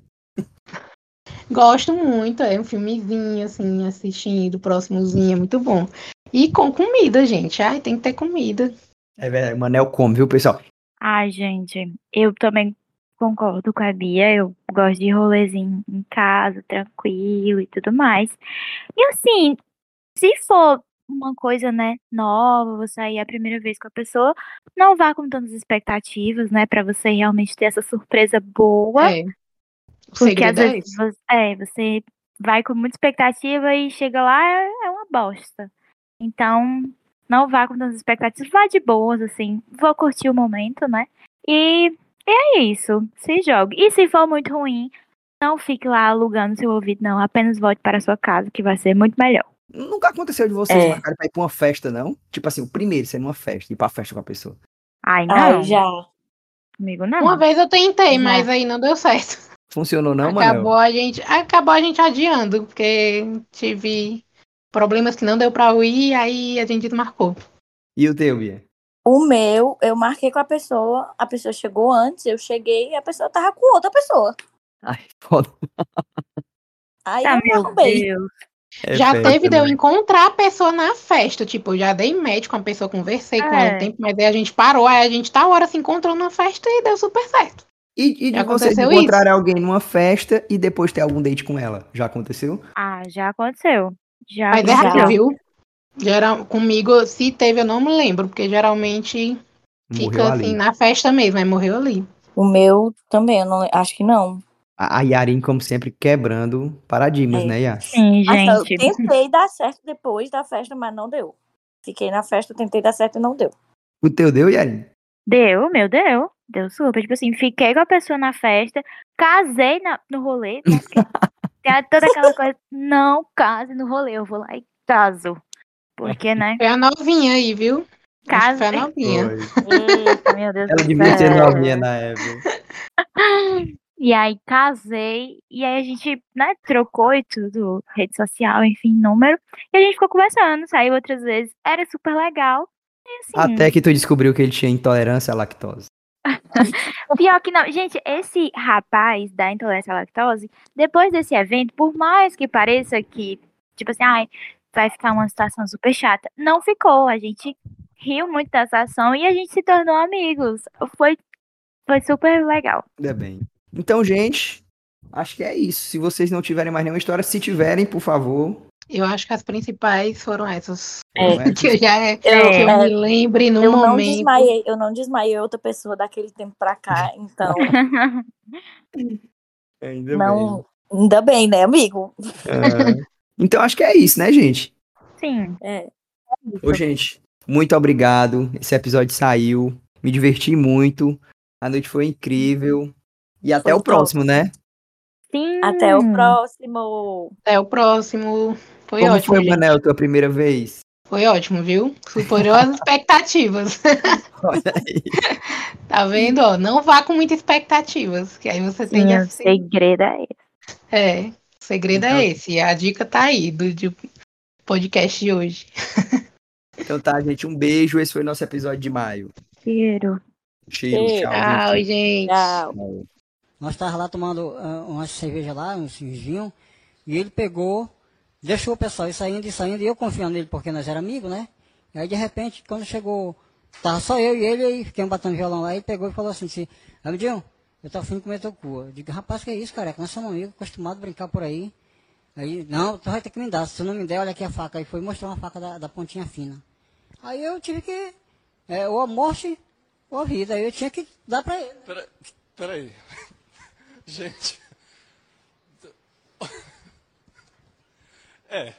Gosto muito, é um filmezinho, assim, assistindo, próximozinho, é muito bom. E com comida, gente. Ai, tem que ter comida. É verdade, o Manel come, viu, pessoal? Ai, gente, eu também concordo com a Bia. Eu gosto de rolezinho em casa, tranquilo e tudo mais. E assim, se for uma coisa, né, nova, você sair a primeira vez com a pessoa, não vá com tantas expectativas, né, pra você realmente ter essa surpresa boa. É. Porque às é vezes você, é, você vai com muita expectativa e chega lá é, é uma bosta. Então, não vá com tantas expectativas, vá de boas, assim, vou curtir o momento, né? E, e é isso, se jogue. E se for muito ruim, não fique lá alugando seu ouvido, não. Apenas volte para a sua casa, que vai ser muito melhor. Nunca aconteceu de vocês É. marcarem pra ir pra uma festa, não? Tipo assim, o primeiro, ser numa festa, ir pra festa com a pessoa. Ai, não. Ai, já. Comigo não. Uma vez eu tentei, Já. mas aí não deu certo. Funcionou não, acabou Manel? a gente, acabou a gente adiando, porque tive problemas que não deu pra eu ir, aí a gente desmarcou. E o teu, Bia? O meu, eu marquei com a pessoa, a pessoa chegou antes, eu cheguei e a pessoa tava com outra pessoa. Ai, foda. Aí Ah, eu me meu arrumei. Deus. É já teve de eu encontrar a pessoa na festa, tipo, eu já dei match com a pessoa, conversei com ela É. um tempo, mas aí a gente parou, aí a gente tal hora se encontrou na festa e deu super certo. E, e de Já vocês encontrarem alguém numa festa e depois ter algum date com ela? Já aconteceu? Ah, já aconteceu. Já Mas é raro, viu? Geral, comigo, se teve, eu não me lembro, porque geralmente Morreu fica ali. assim na festa mesmo, aí morreu ali. O meu também, eu não, acho que não. A, Yarin, como sempre, quebrando paradigmas, É. né, Yar? Sim, Mas eu gente. tentei dar certo depois da festa, mas não deu. Fiquei na festa, tentei dar certo e não deu. O teu deu, Yarin? Deu, meu, deu. Deu super. Tipo assim, fiquei com a pessoa na festa, casei na- no rolê, né? Porque tem toda aquela coisa, não case no rolê, eu vou lá e caso. Porque, né? Foi a novinha aí, viu? Casa. Foi a novinha. Eita, meu Deus Ela devia ser novinha na época. E aí casei, e aí a gente, né, trocou e tudo, rede social, enfim, número. E a gente ficou conversando, saiu outras vezes. Era super legal. E assim, Até que tu descobriu que ele tinha intolerância à lactose. Pior que não. Gente, esse rapaz da intolerância à lactose, depois desse evento, por mais que pareça que, tipo assim, ai, vai ficar uma situação super chata, não ficou. A gente riu muito dessa ação e a gente se tornou amigos. Foi, foi super legal. Ainda bem. Então, gente, acho que é isso. Se vocês não tiverem mais nenhuma história, se tiverem, por favor. Eu acho que as principais foram essas. É. Que eu já é, Eu- que eu é, me lembre no eu não momento. desmaiei, eu não desmaiei outra pessoa daquele tempo pra cá, então Ainda não. Ainda bem, né, amigo? Então, acho que é isso, né, gente? Sim. É. Ô, gente, muito obrigado. Esse episódio saiu. Me diverti muito. A noite foi incrível. E até Foi o próximo, né? Sim. Até o próximo. Até o próximo. Foi Como ótimo. foi, gente. Manel, tua primeira vez? Foi ótimo, viu? Superou as expectativas. Olha aí. Tá vendo? Ó, não vá com muitas expectativas, que aí você tem Sim, que o assim- segredo é esse. É, o segredo Então- é esse. A dica tá aí do, do podcast de hoje. Então tá, gente. Um beijo. Esse foi o nosso episódio de maio. Cheiro. Cheiro, Cheiro. tchau. Tchau, gente. gente. Tchau. Tchau. Nós tava lá tomando ah, umas cerveja lá, uns vinhos, e ele pegou, deixou o pessoal ir saindo e saindo, e eu confiando nele porque nós éramos amigos, né? E aí de repente, quando chegou, tava só eu e ele, aí fiquei batendo violão lá, ele pegou e falou assim, assim Amidinho, eu tô afim de comer teu cu. Eu digo, rapaz, que é isso, cara? Nós somos amigos, acostumados a brincar por aí. Aí, não, tu vai ter que me dar, se tu não me der, olha aqui a faca. Aí foi mostrar uma faca da, da pontinha fina. Aí eu tive que, é, ou a morte, ou a vida. Aí eu tinha que dar pra ele. Pera, peraí. Gente. É,